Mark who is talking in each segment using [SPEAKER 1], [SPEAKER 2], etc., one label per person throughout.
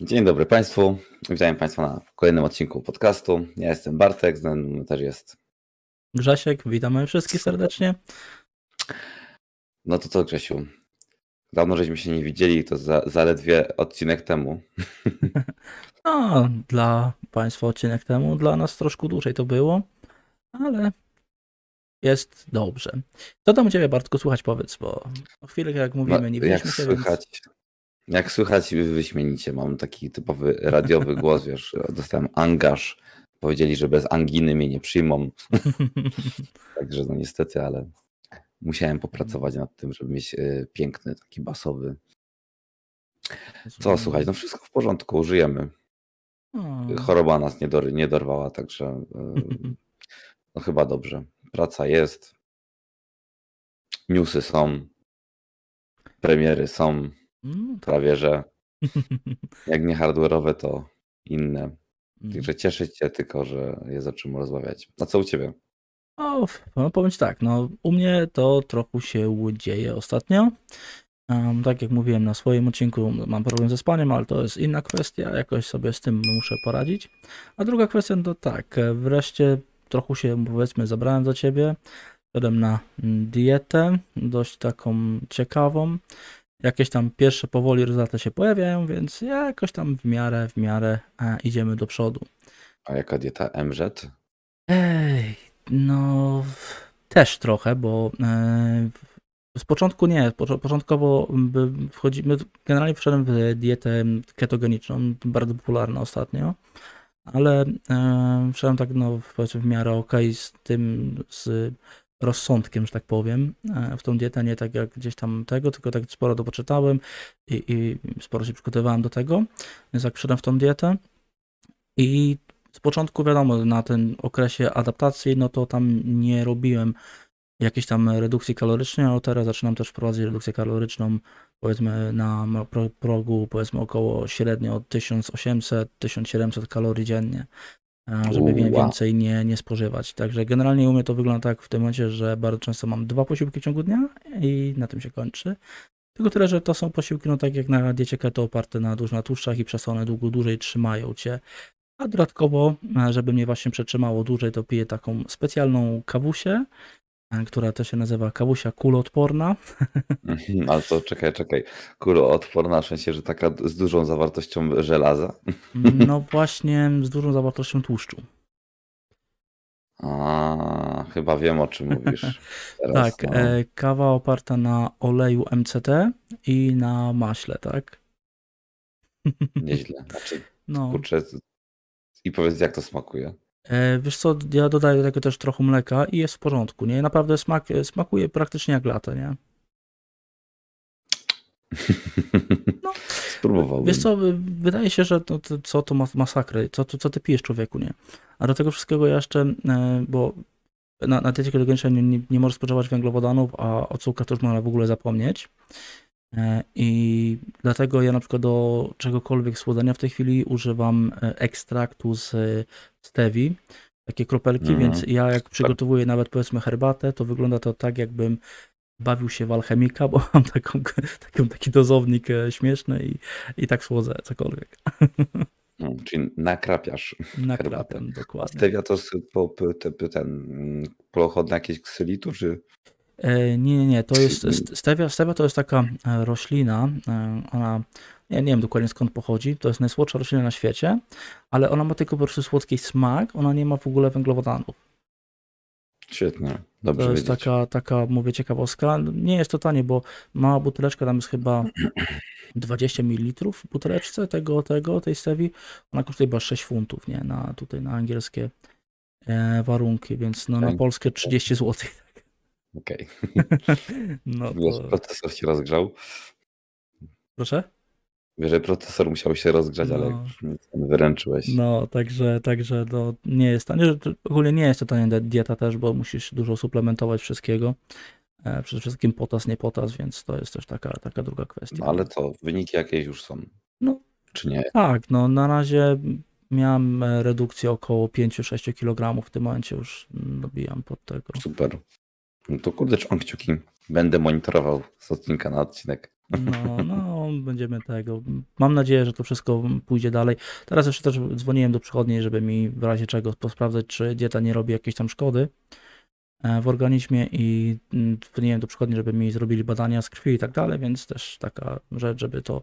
[SPEAKER 1] Dzień dobry Państwu. Witam Państwa na kolejnym odcinku podcastu. Ja jestem Bartek, z nami też jest.
[SPEAKER 2] Grzesiek, witamy wszystkich serdecznie.
[SPEAKER 1] No to co, Grzesiu? Dawno żeśmy się nie widzieli, to za, zaledwie odcinek temu.
[SPEAKER 2] No, dla Państwa odcinek temu, dla nas troszkę dłużej to było, ale jest dobrze. Co tam u Ciebie, Bartku, słychać powiedz, bo chwilę jak mówimy,
[SPEAKER 1] No,
[SPEAKER 2] nie
[SPEAKER 1] jak
[SPEAKER 2] widzieliśmy się, więc...
[SPEAKER 1] słychać, jak słychać wyśmienicie, mam taki typowy radiowy głos, wiesz, dostałem angaż, powiedzieli, że bez anginy mnie nie przyjmą, także no niestety, ale musiałem popracować nad tym, żeby mieć e, piękny, taki basowy. Co, słuchaj, no wszystko w porządku, żyjemy. Choroba nas nie, dor nie dorwała, także e, no chyba dobrze. Praca jest, newsy są, premiery są,
[SPEAKER 2] mm,
[SPEAKER 1] prawie że jak nie hardware'owe, to inne.
[SPEAKER 2] mm.
[SPEAKER 1] Także cieszyć się tylko, że jest o czym rozmawiać. A co u Ciebie?
[SPEAKER 2] O, no powiem Ci tak, no u mnie to trochę się dzieje ostatnio. Em, tak jak mówiłem na swoim odcinku, mam problem ze spaniem, ale to jest inna kwestia, jakoś sobie z tym muszę poradzić. A druga kwestia to tak, e, wreszcie trochę się powiedzmy zabrałem do Ciebie, szedłem na mm, dietę, dość taką ciekawą. Jakieś tam pierwsze powoli rezultaty się pojawiają, więc jakoś tam w miarę, w miarę e, idziemy do przodu.
[SPEAKER 1] A jaka dieta MZ?
[SPEAKER 2] Ej, no też trochę, bo e, z początku nie. Pocz- Początkowo wchodzimy, generalnie wszedłem w dietę ketogeniczną, bardzo popularna ostatnio, ale e, wszedłem tak no, powiedzmy w miarę okej z tym, z rozsądkiem, że tak powiem, e, w tą dietę, nie tak jak gdzieś tam tego, tylko tak sporo to poczytałem i, i sporo się przygotowałem do tego, więc jak w tą dietę. I z początku wiadomo, na tym okresie adaptacji, no to tam nie robiłem jakiejś tam redukcji kalorycznej, a teraz zaczynam też wprowadzać redukcję kaloryczną, powiedzmy na progu, powiedzmy około średnio 1800-1700 kalorii dziennie, żeby więcej nie, nie spożywać. Także generalnie u mnie to wygląda tak w tym momencie, że bardzo często mam dwa posiłki w ciągu dnia i na tym się kończy. Tylko tyle, że to są posiłki, no tak jak na diecie keto oparte na dużo na tłuszczach i przez one długo dłużej trzymają cię. A dodatkowo, e, żeby mnie właśnie przetrzymało dłużej, to piję taką specjalną kawusię, która też się nazywa kawusia kuloodporna.
[SPEAKER 1] Mhm, Ale to czekaj, czekaj. Kuloodporna, w sensie, że taka z dużą zawartością żelaza.
[SPEAKER 2] No właśnie z dużą zawartością tłuszczu.
[SPEAKER 1] A, chyba wiem o czym mówisz. Teraz,
[SPEAKER 2] Tak,
[SPEAKER 1] no.
[SPEAKER 2] e, kawa oparta na oleju MCT i na maśle, tak?
[SPEAKER 1] Nieźle. Znaczy,
[SPEAKER 2] No.
[SPEAKER 1] kurczę, i powiedz, jak to smakuje.
[SPEAKER 2] E, Wiesz co, ja dodaję do tego też trochę mleka i jest w porządku, nie? Naprawdę smak, smakuje praktycznie jak latte, nie? No.
[SPEAKER 1] Spróbowałbym.
[SPEAKER 2] Wiesz co, wy- wydaje się, że to, to, co to ma masakry, co, co, co ty pijesz człowieku, nie? A do tego wszystkiego ja jeszcze, e, bo na, na diecie ketogenicznej nie, nie, nie możesz spożywać węglowodanów, a o cukrach to już można w ogóle zapomnieć. E, I dlatego ja na przykład do czegokolwiek słodzenia w tej chwili używam e, ekstraktu z stewi, takie kropelki,
[SPEAKER 1] Mhm.
[SPEAKER 2] więc ja jak przygotowuję nawet powiedzmy herbatę, to wygląda to tak jakbym bawił się w alchemika, bo mam taką, taką, taki dozownik e, śmieszny i, i tak słodzę cokolwiek.
[SPEAKER 1] Mm, Czyli nakrapiasz.
[SPEAKER 2] Nakrapiam, dokładnie.
[SPEAKER 1] Stevia to jest po, po, te- po ten mm, pochodne jakieś ksylitu, czy
[SPEAKER 2] nie, nie, nie, to jest, st- stevia, stevia to jest taka e, roślina, e, ona, ja nie wiem dokładnie skąd pochodzi, to jest najsłodsza roślina na świecie, ale ona ma tylko po prostu słodki smak, ona nie ma w ogóle węglowodanów.
[SPEAKER 1] świetnie, dobrze
[SPEAKER 2] To jest
[SPEAKER 1] wiedzieć.
[SPEAKER 2] taka, taka, mówię, ciekawostka. Nie jest to tanie, bo mała buteleczka tam jest chyba 20 ml w buteleczce tego, tego, tej stewi. Ona kosztuje chyba 6 funtów, nie? Na, tutaj na angielskie e, warunki, więc no, na polskie 30 zł.
[SPEAKER 1] Okej.
[SPEAKER 2] No
[SPEAKER 1] Wiesz,
[SPEAKER 2] to,
[SPEAKER 1] procesor się rozgrzał.
[SPEAKER 2] proszę?
[SPEAKER 1] Wiesz, że procesor musiał się rozgrzać, ale
[SPEAKER 2] No.
[SPEAKER 1] tam wyręczyłeś.
[SPEAKER 2] No, także, także to nie jest tanie. to- Ogólnie nie jest to tania dieta też, bo musisz dużo suplementować wszystkiego. E, przede wszystkim potas, nie potas, więc to jest też taka, taka druga kwestia.
[SPEAKER 1] No, ale co, wyniki jakieś już są?
[SPEAKER 2] No.
[SPEAKER 1] Czy nie?
[SPEAKER 2] Tak, no na razie miałem redukcję około 5-6 kg. W tym momencie już dobijam pod tego.
[SPEAKER 1] Super. No to kurde, trzymam kciuki. Będę monitorował z odcinka na odcinek.
[SPEAKER 2] No, no, będziemy tego. Mam nadzieję, że to wszystko pójdzie dalej. Teraz jeszcze też dzwoniłem do przychodniej, żeby mi w razie czego posprawdzać, czy dieta nie robi jakiejś tam szkody e, w organizmie i mm, dzwoniłem do przychodni, żeby mi zrobili badania z krwi i tak dalej, więc też taka rzecz, żeby to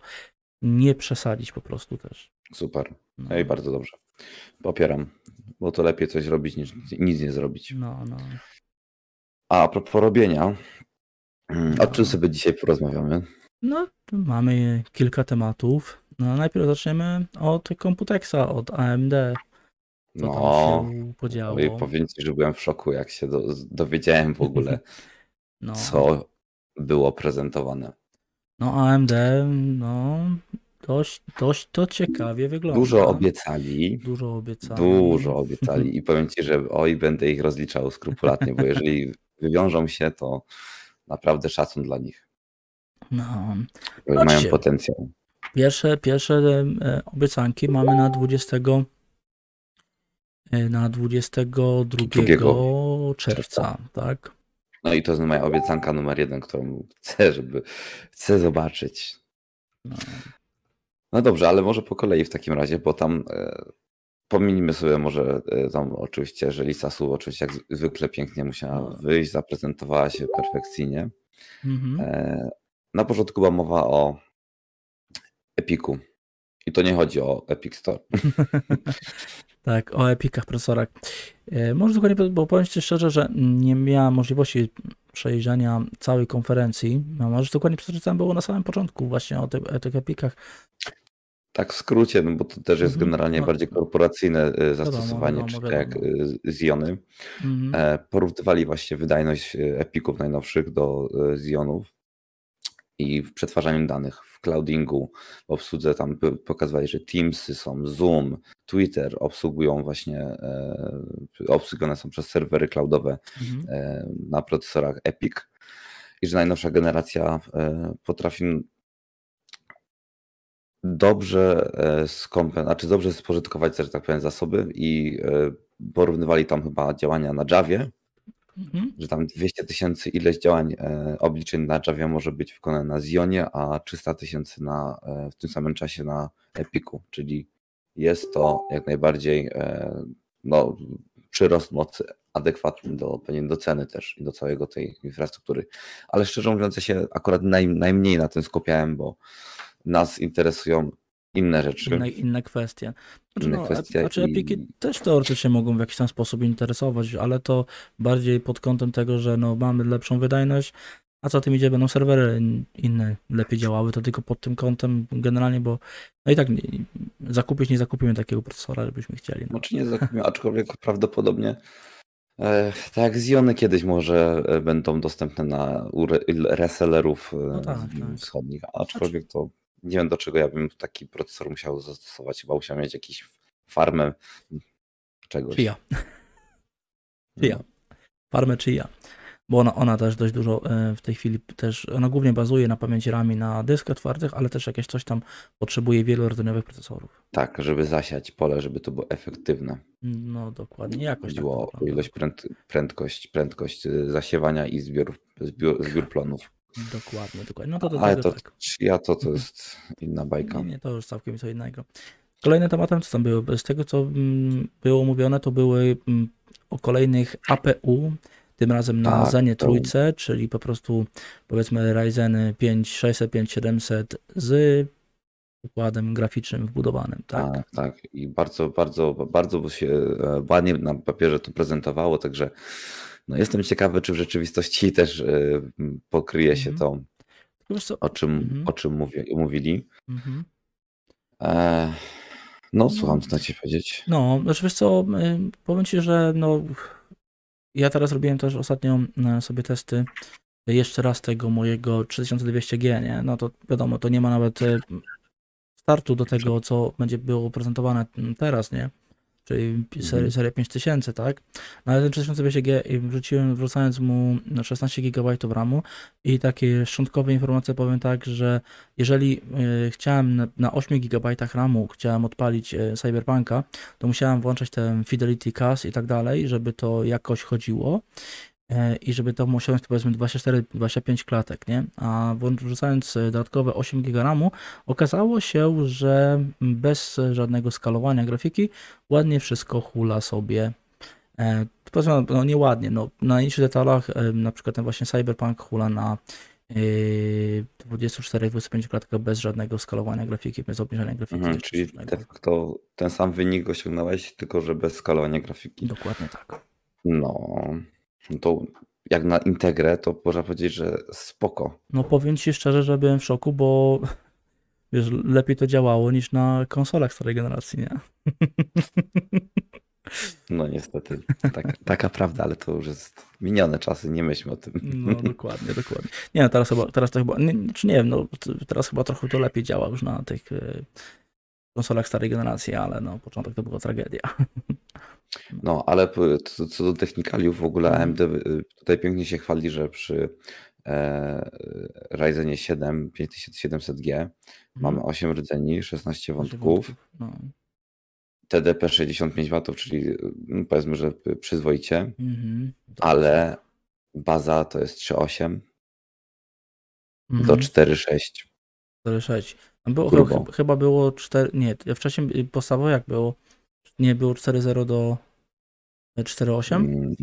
[SPEAKER 2] nie przesadzić po prostu też.
[SPEAKER 1] Super.
[SPEAKER 2] No,
[SPEAKER 1] No i bardzo dobrze. Popieram, bo to lepiej coś robić niż nic nie zrobić.
[SPEAKER 2] no, no.
[SPEAKER 1] A a propos robienia, mm, o czym sobie dzisiaj porozmawiamy?
[SPEAKER 2] No, mamy kilka tematów. No, najpierw zaczniemy od Computexa, od AMD. Co
[SPEAKER 1] No,
[SPEAKER 2] się
[SPEAKER 1] i powiem ci, że byłem w szoku, jak się do, dowiedziałem w ogóle,
[SPEAKER 2] No,
[SPEAKER 1] co było prezentowane.
[SPEAKER 2] no AMD, no dość, dość to ciekawie wygląda.
[SPEAKER 1] Dużo obiecali,
[SPEAKER 2] Dużo obiecali.
[SPEAKER 1] dużo obiecali i powiem ci, że oj, będę ich rozliczał skrupulatnie, bo jeżeli wywiążą się, to naprawdę szacun dla nich.
[SPEAKER 2] No.
[SPEAKER 1] Mają potencjał.
[SPEAKER 2] pierwsze, pierwsze e, obiecanki mamy na 20 e, na 22
[SPEAKER 1] Drugiego
[SPEAKER 2] czerwca, tak?
[SPEAKER 1] No i to jest moja obiecanka numer jeden, którą chcę, żeby chcę zobaczyć.
[SPEAKER 2] No,
[SPEAKER 1] No dobrze, ale może po kolei w takim razie, bo tam e, pominimy sobie może e, tam oczywiście, że lista słów oczywiście jak zwykle pięknie musiała
[SPEAKER 2] No.
[SPEAKER 1] wyjść, zaprezentowała się perfekcyjnie.
[SPEAKER 2] mhm.
[SPEAKER 1] E, na początku była mowa o Epiku. I to nie chodzi o Epic Store.
[SPEAKER 2] Tak, o epikach, procesorach. E, Może dokładnie, bo powiem Ci szczerze, że nie miałem możliwości przejrzenia całej konferencji. No, może dokładnie przeczytałem było na samym początku właśnie o, tych- o tych epikach.
[SPEAKER 1] Tak w skrócie, no bo to też jest
[SPEAKER 2] Mhm,
[SPEAKER 1] generalnie
[SPEAKER 2] no.
[SPEAKER 1] bardziej korporacyjne e, zastosowanie,
[SPEAKER 2] wiadomo,
[SPEAKER 1] czy tak jak e, Ziony.
[SPEAKER 2] Mhm.
[SPEAKER 1] E, Porównywali właśnie wydajność Epików najnowszych do Zionów i w przetwarzaniu danych, w cloudingu, w obsłudze tam pokazywali, że Teamsy są, Zoom, Twitter obsługują właśnie, obsługiwane są przez serwery cloudowe
[SPEAKER 2] Mhm.
[SPEAKER 1] na procesorach Epic i że najnowsza generacja potrafi dobrze e, skompen, znaczy dobrze spożytkować, że tak powiem, zasoby i e, porównywali tam chyba działania na Javie,
[SPEAKER 2] Mhm.
[SPEAKER 1] że tam 200 tysięcy ileś działań e, obliczeń na Javie może być wykonane na Zionie, a 300 tysięcy na, w tym samym czasie na Epiku, czyli jest to jak najbardziej no, przyrost mocy adekwatny do, do ceny też i do całego tej infrastruktury. Ale szczerze mówiąc, ja się akurat naj, najmniej na tym skupiałem, bo nas interesują inne rzeczy.
[SPEAKER 2] Inne, inne kwestie. Znaczy,
[SPEAKER 1] Inne
[SPEAKER 2] no,
[SPEAKER 1] kwestie
[SPEAKER 2] Znaczy
[SPEAKER 1] i-
[SPEAKER 2] epiki też teoretycznie mogą w jakiś tam sposób interesować, ale to bardziej pod kątem tego, że no, mamy lepszą wydajność, a co tym idzie, będą serwery inne lepiej działały, to tylko pod tym kątem generalnie, bo no i tak nie, zakupić nie zakupimy takiego procesora, żebyśmy chcieli. No.
[SPEAKER 1] Znaczy nie zakupiłem, aczkolwiek prawdopodobnie e, tak Ziony kiedyś może e, będą dostępne na u resellerów e,
[SPEAKER 2] No tak, tak.
[SPEAKER 1] wschodnich, aczkolwiek to nie wiem do czego ja bym taki procesor musiał zastosować, chyba musiał mieć jakiś farmę czegoś.
[SPEAKER 2] Czy ja? Czy ja? Farmę czy ja? Bo ona, ona też dość dużo e, w tej chwili też, ona głównie bazuje na pamięci RAM i na dyskach twardych, ale też jakieś coś tam potrzebuje wielordzeniowych procesorów.
[SPEAKER 1] Tak, żeby zasiać pole, żeby to było efektywne.
[SPEAKER 2] No dokładnie, jakoś tak
[SPEAKER 1] Chodziło
[SPEAKER 2] to
[SPEAKER 1] o ilość pręd, prędkość, prędkość y, zasiewania i zbiór, zbiór, zbiór plonów.
[SPEAKER 2] Dokładnie, dokładnie. No to do
[SPEAKER 1] Ale to
[SPEAKER 2] tak.
[SPEAKER 1] ja to, to jest inna bajka.
[SPEAKER 2] Nie, nie, to już całkiem co innego. Kolejnym tematem, co tam było? Z tego, co mm, było mówione, to były mm, o kolejnych APU, tym razem na
[SPEAKER 1] Tak,
[SPEAKER 2] Zenie
[SPEAKER 1] to-
[SPEAKER 2] trójce, czyli po prostu powiedzmy Ryzeny 5600, 5700 z układem graficznym wbudowanym, tak?
[SPEAKER 1] Tak, tak. I bardzo, bardzo, bardzo się e, ładnie na papierze to prezentowało, także no jestem ciekawy, czy w rzeczywistości też e, pokryje się
[SPEAKER 2] Mhm.
[SPEAKER 1] to, o czym,
[SPEAKER 2] Mhm.
[SPEAKER 1] o czym mówi, mówili.
[SPEAKER 2] Mhm.
[SPEAKER 1] E, no, słucham, co chcecie powiedzieć.
[SPEAKER 2] No, znaczy wiesz co, powiem Ci, że no, ja teraz robiłem też ostatnio e, sobie testy jeszcze raz tego mojego 3200G, nie? No to wiadomo, to nie ma nawet e, startu do tego, co będzie było prezentowane teraz, nie? Czyli
[SPEAKER 1] Mhm.
[SPEAKER 2] seria 5000, tak? No ale ten 3200G i wrzuciłem, wrzucając mu na 16 GB RAMu i takie szczątkowe informacje powiem tak, że jeżeli y, chciałem na, na 8 GB RAMu chciałem odpalić y, Cyberpunka, to musiałem włączać ten Fidelity Cas i tak dalej, żeby to jakoś chodziło. E, i żeby to osiągnąć to powiedzmy 24-25 klatek, nie? A wrzucając dodatkowe 8 GB RAMu, okazało się, że bez żadnego skalowania grafiki ładnie wszystko hula sobie e, powiedzmy, no nieładnie, no na najniższych detalach, na przykład ten właśnie Cyberpunk hula na 24-25 klatkach bez żadnego skalowania grafiki, bez obniżania grafiki.
[SPEAKER 1] Mhm, czyli de facto ten sam wynik osiągnąłeś, tylko że bez skalowania grafiki.
[SPEAKER 2] Dokładnie tak.
[SPEAKER 1] No, to jak na Integrę, to można powiedzieć, że spoko.
[SPEAKER 2] No powiem Ci szczerze, że byłem w szoku, bo wiesz, lepiej to działało niż na konsolach starej generacji, nie?
[SPEAKER 1] No niestety, tak, taka prawda, ale to już jest minione czasy, nie myślmy o tym.
[SPEAKER 2] No dokładnie, dokładnie. Nie no, teraz chyba, teraz to chyba, nie, czy nie wiem, no teraz chyba trochę to lepiej działa już na tych e, konsolach starej generacji, ale no początek to była tragedia.
[SPEAKER 1] No, ale co, co do technikaliów w ogóle AMD y, tutaj pięknie się chwali, że przy e, Ryzenie 7 5700G mamy 8 mhm. rdzeni, 16 wątków. No. TDP 65 W, czyli no powiedzmy, że przyzwoicie, mhm, ale baza to jest 3.8 mhm. do 4.6.
[SPEAKER 2] 4.6. Było, chyba, chyba było 4, nie, wcześniej podstawowo jak było? Nie było 4.0 do 4.8? Mm.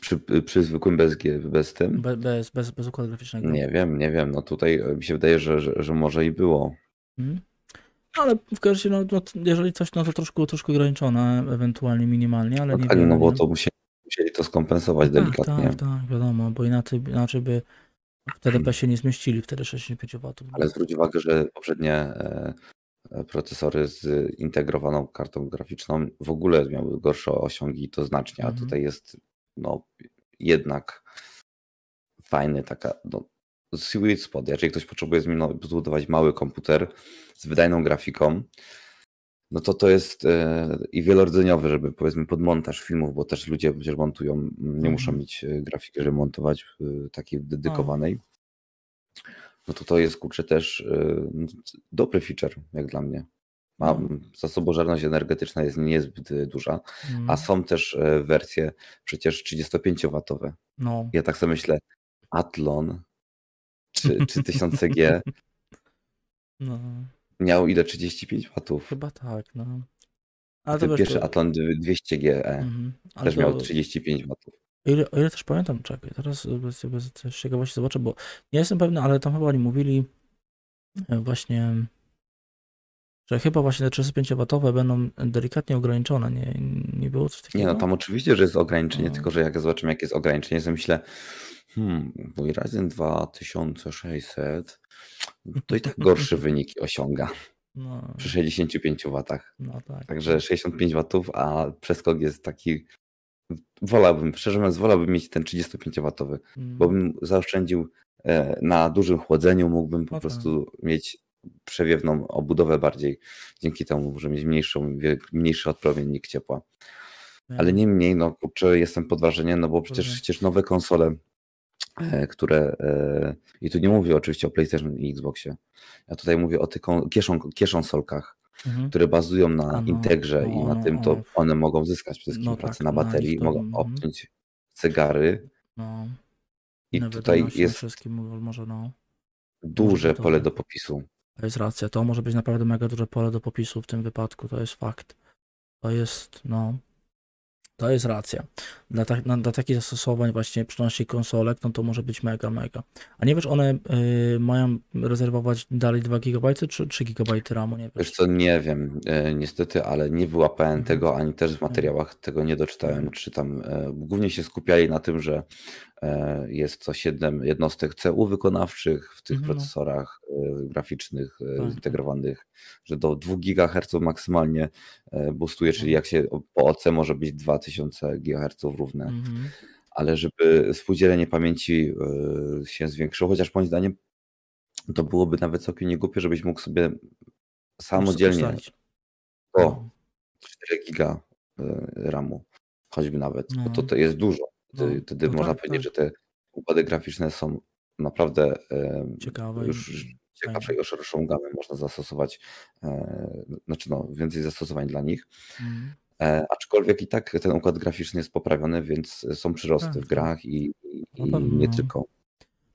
[SPEAKER 1] Przy, przy zwykłym bez, bez tym?
[SPEAKER 2] Be, bez, bez, bez układu graficznego.
[SPEAKER 1] Nie wiem, nie wiem. No tutaj mi się wydaje, że, że, że może i było. Mhm.
[SPEAKER 2] Ale w każdym razie, no, no, jeżeli coś, no to troszkę, troszkę ograniczone, ewentualnie minimalnie, ale
[SPEAKER 1] no
[SPEAKER 2] nie
[SPEAKER 1] tak, no bo to musieli, musieli to skompensować tak, delikatnie.
[SPEAKER 2] Tak, tak, wiadomo, bo inaczej, inaczej by w TDP się nie zmieścili, wtedy 65 W.
[SPEAKER 1] Ale zwróć uwagę, że poprzednie e, e, procesory z integrowaną kartą graficzną w ogóle miały gorsze osiągi to znacznie, a mhm. tutaj jest no jednak fajny taka, no, sweet spot. Jeżeli ktoś potrzebuje zbudować mały komputer z wydajną grafiką, no to to jest e, i wielordzeniowy, żeby powiedzmy pod montaż filmów, bo też ludzie przecież montują, nie muszą mhm. mieć e, grafiki, żeby montować e, takiej dedykowanej. No to to jest kurczę też no, dobry feature, jak dla mnie. Ma, no. zasobożerność energetyczna jest niezbyt duża, a mhm. są też wersje przecież 35-watowe. No. Ja tak sobie myślę, Athlon czy, czy 1000G no. miał ile? 35 watów.
[SPEAKER 2] Chyba tak, no.
[SPEAKER 1] Ale Ten pierwszy to... Atlant 200G mhm. też to... miał 35 watów.
[SPEAKER 2] O ile, o ile też pamiętam, czekaj, teraz bez, bez ciekawości zobaczę, bo nie jestem pewny, ale tam chyba oni mówili e, właśnie, że chyba właśnie te 35-watowe będą delikatnie ograniczone, nie, nie było coś takiego?
[SPEAKER 1] Nie, no tam oczywiście, że jest ograniczenie, no. tylko że jak zobaczymy, jakie jest ograniczenie, to myślę, Hmm, mój Ryzen 2600 to i tak gorsze wyniki osiąga No, przy 65 watach.
[SPEAKER 2] no tak.
[SPEAKER 1] Także 65 watów, a przeskok jest taki. Wolałbym, szczerze mówiąc, wolałbym mieć ten 35-watowy, bo mm. bym zaoszczędził e, na dużym chłodzeniu, mógłbym po No tak. prostu mieć przewiewną obudowę bardziej, dzięki temu, że mieć mniejszą, mniejszy odpromiennik ciepła. Ale niemniej, no kurczę, jestem pod wrażeniem, no bo przecież, przecież nowe konsole E, które e, i tu nie mówię oczywiście o PlayStation i Xboxie. Ja tutaj mówię o tych kieszon, kieszonsolkach, mhm. które bazują na integrze no, i na tym, to one mogą zyskać przede wszystkim no, pracę tak, na baterii, no, mogą mhm. obciąć cygary. No. I tutaj jest
[SPEAKER 2] może, no,
[SPEAKER 1] duże pole do popisu.
[SPEAKER 2] To jest racja, to może być naprawdę mega duże pole do popisu w tym wypadku, to jest fakt. To jest, no, to jest racja. Dla, ta, na, dla takich zastosowań właśnie przynosi konsolek, no to może być mega, mega. A nie wiesz, one y, mają rezerwować dalej 2 GB czy 3 GB RAMu? Nie wiesz?
[SPEAKER 1] wiesz co, nie wiem, y, niestety, ale nie wyłapałem mhm. tego, ani też w mhm. materiałach tego nie doczytałem, czy tam y, głównie się skupiali na tym, że jest to 7 jednostek CU wykonawczych w tych mhm. procesorach e, graficznych e, tak, tak. zintegrowanych, że do 2 GHz maksymalnie boostuje, czyli jak się po OC może być 2000 GHz równe. Mhm. Ale żeby współdzielenie pamięci się zwiększyło, chociaż moim zdaniem to byłoby nawet całkiem niegłupie, żebyś mógł sobie samodzielnie o 4 giga RAMu, choćby nawet, no. bo to, to jest dużo. Wtedy, no, wtedy można tak, powiedzieć, tak. że te układy graficzne są naprawdę ciekawe już ciekawsze i o szerszą gamę można zastosować, e, znaczy no, więcej zastosowań dla nich. Mm. E, aczkolwiek i tak ten układ graficzny jest poprawiony, więc są przyrosty
[SPEAKER 2] Tak,
[SPEAKER 1] w
[SPEAKER 2] tak.
[SPEAKER 1] grach i, i,
[SPEAKER 2] pewno,
[SPEAKER 1] nie
[SPEAKER 2] no.
[SPEAKER 1] tylko.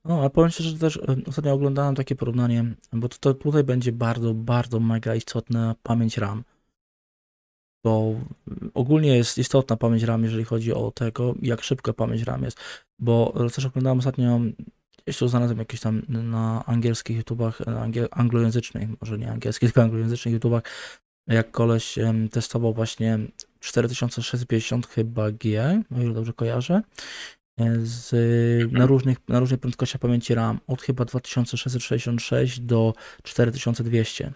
[SPEAKER 2] No, a powiem szczerze, że też ostatnio oglądałem takie porównanie, bo to, to tutaj będzie bardzo, bardzo mega istotna pamięć RAM. Bo mm, ogólnie jest istotna pamięć RAM, jeżeli chodzi o tego, jak szybko pamięć RAM jest. Bo też oglądałem ostatnio, tu znalazłem jakieś tam na angielskich YouTubach, e, angiel, anglojęzycznych, może nie angielskich, tylko anglojęzycznych YouTubach, jak koleś testował właśnie 4650 chyba G, o ile dobrze kojarzę, e, z, na, różnych, na różnych prędkościach pamięci RAM, od chyba 2666 do 4200.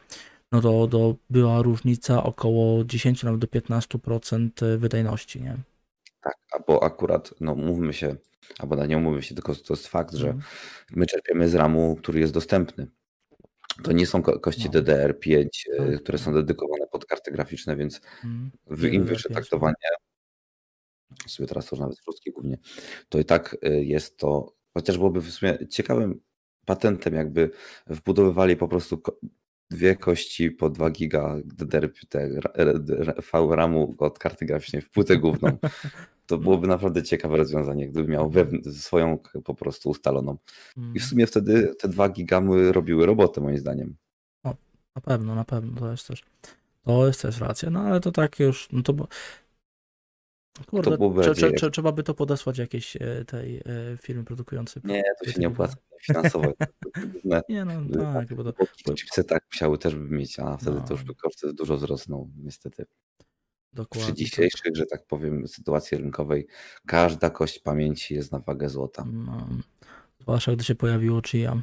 [SPEAKER 2] No to, to była różnica około 10 nawet do 15% wydajności, nie?
[SPEAKER 1] Tak, albo akurat, no mówmy się, albo na nie umówmy się, tylko to jest fakt, że
[SPEAKER 2] Mhm.
[SPEAKER 1] my czerpiemy z RAMu, który jest dostępny. To nie są ko- kości
[SPEAKER 2] No.
[SPEAKER 1] DDR5, e,
[SPEAKER 2] Tak,
[SPEAKER 1] które są dedykowane pod karty graficzne, więc
[SPEAKER 2] Mhm.
[SPEAKER 1] w im
[SPEAKER 2] DDR5,
[SPEAKER 1] wyższe traktowanie, sobie teraz to nawet szóstki głównie, to i tak y, jest to, chociaż byłoby w sumie ciekawym patentem, jakby wbudowywali po prostu kości po 2 giga DDR, te, ra- ra- VRAMu od karty graficznej w płytę główną. To byłoby naprawdę ciekawe rozwiązanie, gdyby miał swoją po prostu ustaloną. I w
[SPEAKER 2] Mhm.
[SPEAKER 1] sumie wtedy te dwa gigamy robiły robotę moim zdaniem.
[SPEAKER 2] Na pewno, na pewno, to jest też, to jest też racja, no ale to tak już, no to bo, kurde, trze, trze, trze, trzeba by to podesłać jakiejś e, tej e, firmy produkującej.
[SPEAKER 1] Nie, to się nie opłaca finansowo.
[SPEAKER 2] Nie no, tak, bo to,
[SPEAKER 1] bo chipsetach musiały też by mieć, a wtedy to już
[SPEAKER 2] No.
[SPEAKER 1] by koszty dużo wzrosną, niestety.
[SPEAKER 2] dokładnie.
[SPEAKER 1] Przy dzisiejszych, że tak powiem, sytuacji rynkowej, każda kość pamięci jest na wagę złota.
[SPEAKER 2] No, zwłaszcza gdy się pojawiło Chia.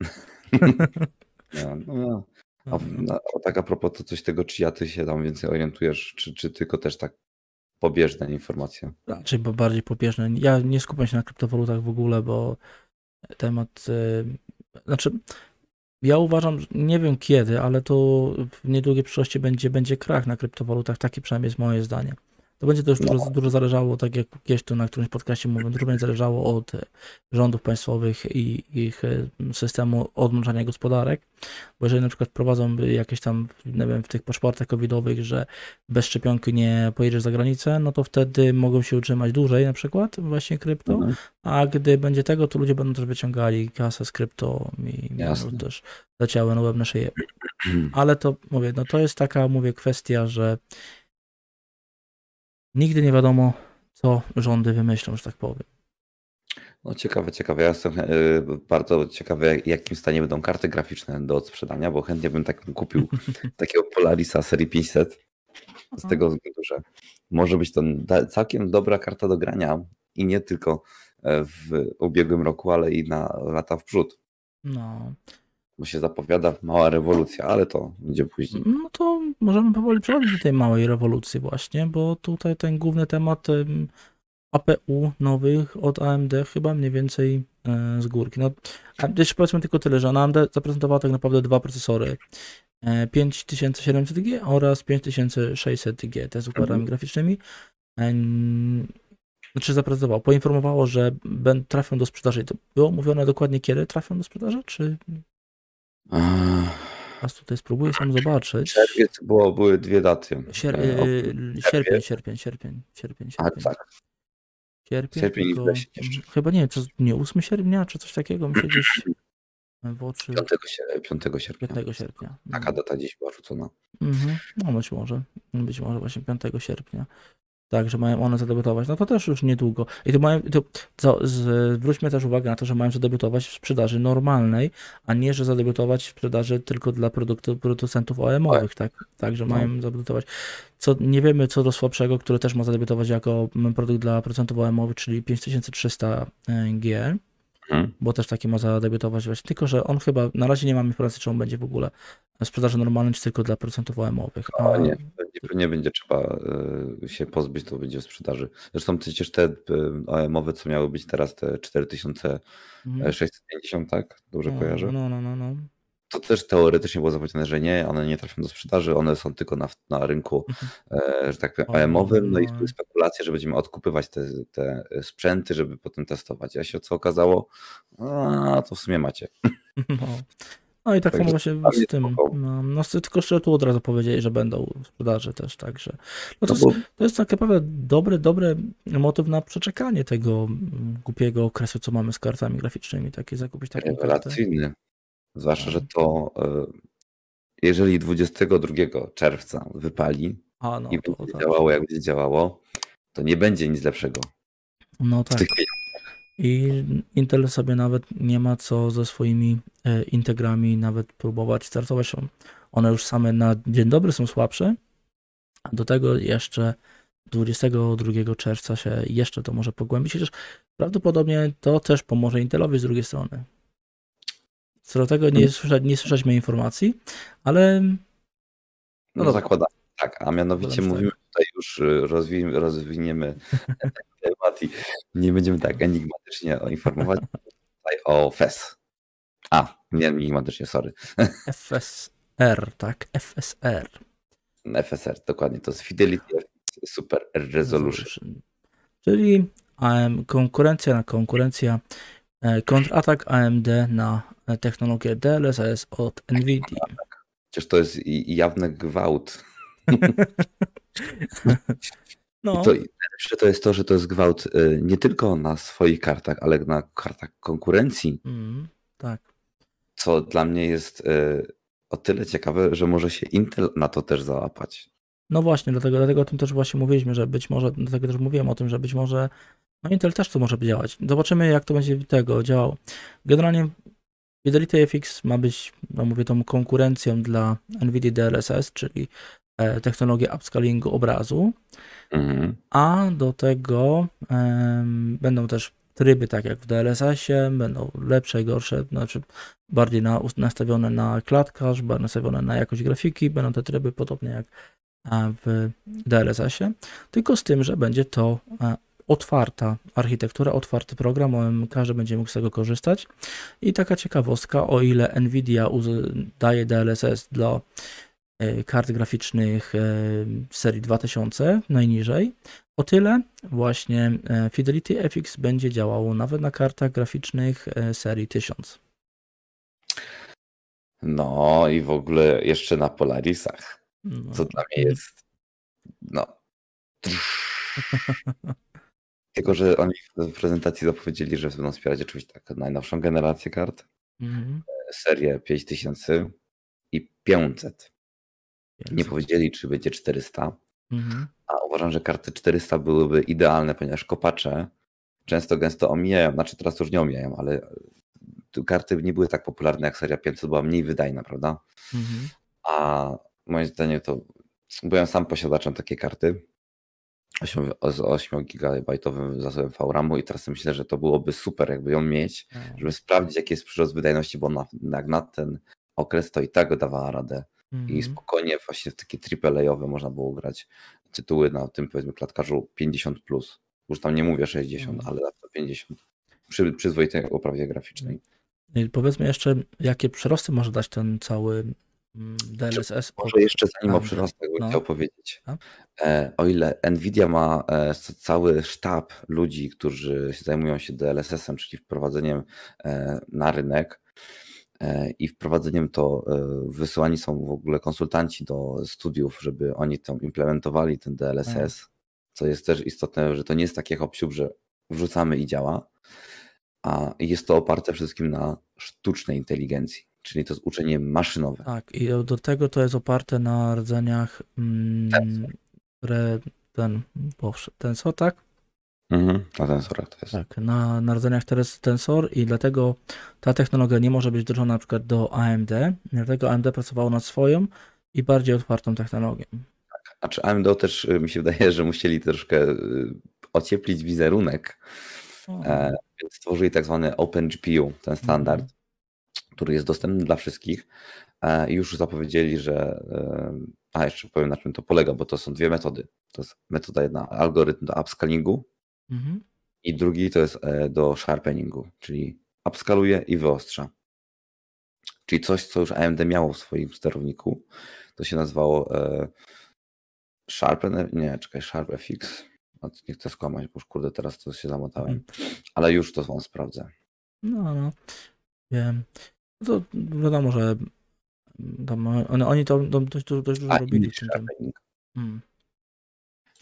[SPEAKER 1] No, no, a, w- na, a tak a propos to coś tego, czy ja ty się tam więcej orientujesz, czy, czy tylko też tak pobieżne informacje?
[SPEAKER 2] Raczej bo bardziej pobieżne. Ja nie skupiam się na kryptowalutach w ogóle, bo temat. e, Znaczy, ja uważam, nie wiem kiedy, ale to w niedługiej przyszłości będzie, będzie krach na kryptowalutach. Takie przynajmniej jest moje zdanie. To będzie też dużo,
[SPEAKER 1] No.
[SPEAKER 2] dużo zależało, tak jak gdzieś tu na którymś podcaście mówię, dużo będzie zależało od e, rządów państwowych i ich e, systemu odmączania gospodarek. Bo jeżeli na przykład prowadzą jakieś tam, nie wiem, w tych paszportach covidowych, że bez szczepionki nie pojedziesz za granicę, no to wtedy mogą się utrzymać dłużej na przykład właśnie krypto,
[SPEAKER 1] Mhm.
[SPEAKER 2] a gdy będzie tego, to ludzie będą też wyciągali kasę z krypto i
[SPEAKER 1] Jasne.
[SPEAKER 2] też leciały na łeb na szyję. Ale to mówię, no to jest taka, mówię, kwestia, że nigdy nie wiadomo, co rządy wymyślą, że tak powiem.
[SPEAKER 1] No ciekawe, ciekawe. Ja jestem e, bardzo ciekawy, jak- jakim stanie będą karty graficzne do odsprzedania, bo chętnie bym tak kupił takiego Polarisa serii 500 z tego względu, że może być to całkiem dobra karta do grania i nie tylko e, w ubiegłym roku, ale i na lata w przód,
[SPEAKER 2] No,
[SPEAKER 1] bo się zapowiada mała rewolucja, ale to będzie później.
[SPEAKER 2] no to możemy powoli przechodzić do tej małej rewolucji właśnie, bo tutaj ten główny temat em, APU nowych od AMD chyba mniej więcej e, z górki. No, a jeszcze powiedzmy tylko tyle, że AMD zaprezentowała tak naprawdę dwa procesory. e, 5700G oraz 5600G, te z układami graficznymi. Em, Znaczy zaprezentowało, poinformowało, że trafią do sprzedaży. To było mówione dokładnie kiedy trafią do sprzedaży, czy Teraz tutaj spróbuję sam zobaczyć.
[SPEAKER 1] Czerwiec było, były dwie daty.
[SPEAKER 2] Sier-
[SPEAKER 1] E,
[SPEAKER 2] y, sierpień, sierpień, sierpień, sierpień,
[SPEAKER 1] A tak,
[SPEAKER 2] Sierpień,
[SPEAKER 1] sierpień i
[SPEAKER 2] tylko, mhm, chyba nie wiem, co, nie 8 sierpnia, czy coś takiego mi się gdzieś w oczy
[SPEAKER 1] 5, sier- 5 sierpnia.
[SPEAKER 2] 5 sierpnia.
[SPEAKER 1] Taka data dziś była rzucona.
[SPEAKER 2] Mhm. No być może, być może właśnie 5 sierpnia. Tak, że mają one zadebiutować. No to też już niedługo. I to mają, co, zwróćmy też uwagę na to, że mają zadebiutować w sprzedaży normalnej, a nie, że zadebiutować w sprzedaży tylko dla produktu, producentów OEM-owych, tak? Tak, że
[SPEAKER 1] No.
[SPEAKER 2] mają zadebiutować. Co, nie wiemy co do słabszego, który też ma zadebiutować jako produkt dla producentów OEM-owych, czyli 5300G,
[SPEAKER 1] Mhm.
[SPEAKER 2] bo też taki ma zadebiutować właśnie. Tylko, że on chyba, na razie nie mamy informacji, czy on będzie w ogóle sprzedaży normalnej, czy tylko dla producentów OEM-owych.
[SPEAKER 1] A nie, pewnie będzie trzeba y, się pozbyć, to będzie w sprzedaży. Zresztą przecież te y, OEM-owe, co miały być teraz, te 4650, tak? Dobrze
[SPEAKER 2] no,
[SPEAKER 1] kojarzę?
[SPEAKER 2] No, no, no, no.
[SPEAKER 1] To też teoretycznie było zapowiedziane, że nie, one nie trafią do sprzedaży, one są tylko na, na rynku, e, że tak powiem,
[SPEAKER 2] O,
[SPEAKER 1] OEM-owym, no i
[SPEAKER 2] no.
[SPEAKER 1] spekulacje, że będziemy odkupywać te, te sprzęty, żeby potem testować. A się co okazało? A, to w sumie macie.
[SPEAKER 2] No. No i tak
[SPEAKER 1] Także
[SPEAKER 2] samo właśnie z tym. No, no tylko że tu od razu powiedzieli, że będą w sprzedaży też, także. No to,
[SPEAKER 1] No bo
[SPEAKER 2] jest, to jest tak naprawdę dobry, dobry motyw na przeczekanie tego mm, głupiego okresu, co mamy z kartami graficznymi, takie zakupić taką kartę.
[SPEAKER 1] Zwłaszcza, że
[SPEAKER 2] No.
[SPEAKER 1] to e, jeżeli 22 czerwca wypali
[SPEAKER 2] no
[SPEAKER 1] i
[SPEAKER 2] to
[SPEAKER 1] będzie
[SPEAKER 2] tak.
[SPEAKER 1] działało jak będzie działało, to nie będzie nic lepszego
[SPEAKER 2] No tak. I Intel sobie nawet nie ma co ze swoimi e, integrami nawet próbować startować. On- One już same na dzień dobry są słabsze, a do tego jeszcze 22 czerwca się jeszcze to może pogłębić, chociaż prawdopodobnie to też pomoże Intelowi z drugiej strony. Co do tego nie, słyszać, nie słyszeliśmy informacji, ale
[SPEAKER 1] No,
[SPEAKER 2] No
[SPEAKER 1] zakładam, tak, a mianowicie mówimy tutaj już, y, rozwiniemy, rozwiniemy temat i nie będziemy tak enigmatycznie o- informować tutaj o FES. A, nie enigmatycznie, sorry.
[SPEAKER 2] FSR, tak? FSR.
[SPEAKER 1] FSR, dokładnie, to jest Fidelity Super Resolution.
[SPEAKER 2] Czyli AM, konkurencja na konkurencja, e, kontratak AMD na technologię DLSS od NVIDIA.
[SPEAKER 1] Przecież to jest jawny gwałt.
[SPEAKER 2] No,
[SPEAKER 1] I to najlepsze to jest to, że to jest gwałt y, nie tylko na swoich kartach, ale na kartach konkurencji,
[SPEAKER 2] mm, tak.
[SPEAKER 1] co dla mnie jest y, o tyle ciekawe, że może się Intel na to też załapać.
[SPEAKER 2] No właśnie, dlatego, dlatego o tym też właśnie mówiliśmy, że być może, dlatego też mówiłem o tym, że być może no Intel też to może działać. Zobaczymy, jak to będzie tego działało. Generalnie Fidelity FX ma być, no mówię, tą konkurencją dla NVIDIA DLSS, czyli e, technologię upscalingu obrazu.
[SPEAKER 1] Mhm.
[SPEAKER 2] A do tego będą też tryby, tak jak w DLSS-ie, będą lepsze, gorsze, znaczy bardziej na, nastawione na klatkarz, bardziej nastawione na jakość grafiki, będą te tryby podobnie jak e, w DLSS-ie, tylko z tym, że będzie to e, otwarta architektura, otwarty program, każdy będzie mógł z tego korzystać. I taka ciekawostka, o ile Nvidia daje DLSS dla e, kart graficznych e, serii 2000 najniżej, o tyle właśnie e, Fidelity FX będzie działało nawet na kartach graficznych serii 1000.
[SPEAKER 1] No i w ogóle jeszcze na Polarisach,
[SPEAKER 2] No,
[SPEAKER 1] co dla mnie jest no tylko, że oni w prezentacji zapowiedzieli, że będą wspierać oczywiście tak najnowszą generację kart,
[SPEAKER 2] Mhm.
[SPEAKER 1] serię 5000 i 500. Nie powiedzieli, czy będzie 400,
[SPEAKER 2] Mhm.
[SPEAKER 1] a uważam, że karty 400 byłyby idealne, ponieważ kopacze często gęsto omijają, znaczy teraz już nie omijają, ale tu karty nie były tak popularne jak seria 500, była mniej wydajna, prawda?
[SPEAKER 2] Mhm.
[SPEAKER 1] A moim zdaniem to byłem sam posiadaczem takiej karty z 8 gigabajtowym zasobem VRAMu i teraz myślę, że to byłoby super, jakby ją mieć, żeby sprawdzić, jaki jest przyrost wydajności, bo na, jak na ten okres to i tak dawała radę i
[SPEAKER 2] Mhm.
[SPEAKER 1] spokojnie właśnie w takie AAA-owe można było grać tytuły na tym powiedzmy klatkarzu 50+. Plus. Już tam nie mówię 60,
[SPEAKER 2] Mhm.
[SPEAKER 1] ale na to 50. Przy przyzwoitej oprawie graficznej.
[SPEAKER 2] I Powiedzmy jeszcze, jakie przyrosty może dać ten cały DLSS.
[SPEAKER 1] Może jeszcze zanim o przyrostach
[SPEAKER 2] No.
[SPEAKER 1] chciał powiedzieć.
[SPEAKER 2] A?
[SPEAKER 1] E, o ile Nvidia ma e, cały sztab ludzi, którzy zajmują się DLSS-em, czyli wprowadzeniem e, na rynek i wprowadzeniem to wysyłani są w ogóle konsultanci do studiów, żeby oni tam implementowali ten DLSS, co jest też istotne, że to nie jest takie hop że wrzucamy i działa, a jest to oparte przede wszystkim na sztucznej inteligencji, czyli to jest uczenie maszynowe.
[SPEAKER 2] Tak, i do tego to jest oparte na rdzeniach mm,
[SPEAKER 1] Tensor.
[SPEAKER 2] re, ten, boże, Tensor, tak?
[SPEAKER 1] Mhm, na tensorach to jest.
[SPEAKER 2] Tak, na, na rdzeniach teraz Tensor i dlatego ta technologia nie może być wdrożona na przykład do AMD, dlatego AMD pracowało nad swoją i bardziej otwartą technologią.
[SPEAKER 1] Znaczy AMD też y, mi się wydaje, że musieli troszkę y, ocieplić wizerunek, e, więc stworzyli tak zwany OpenGPU, ten standard, który jest dostępny dla wszystkich. E, i już zapowiedzieli, że. e, A jeszcze powiem na czym to polega, bo to są dwie metody. To jest metoda jedna, algorytm do upscalingu
[SPEAKER 2] Mhm.
[SPEAKER 1] i drugi to jest e, do sharpeningu, czyli upskaluje i wyostrza. Czyli coś, co już AMD miało w swoim sterowniku, to się nazywało Sharpen, nie, czekaj, Sharp FX. Nie chcę skłamać, bo już kurde, teraz to się zamotałem. Ale już to wam sprawdzę.
[SPEAKER 2] No, no, wiem. To wiadomo, że tam, oni, oni to, to dość, dość dużo
[SPEAKER 1] A
[SPEAKER 2] robili
[SPEAKER 1] inny
[SPEAKER 2] w tym. tym.
[SPEAKER 1] sharpening,
[SPEAKER 2] Mm.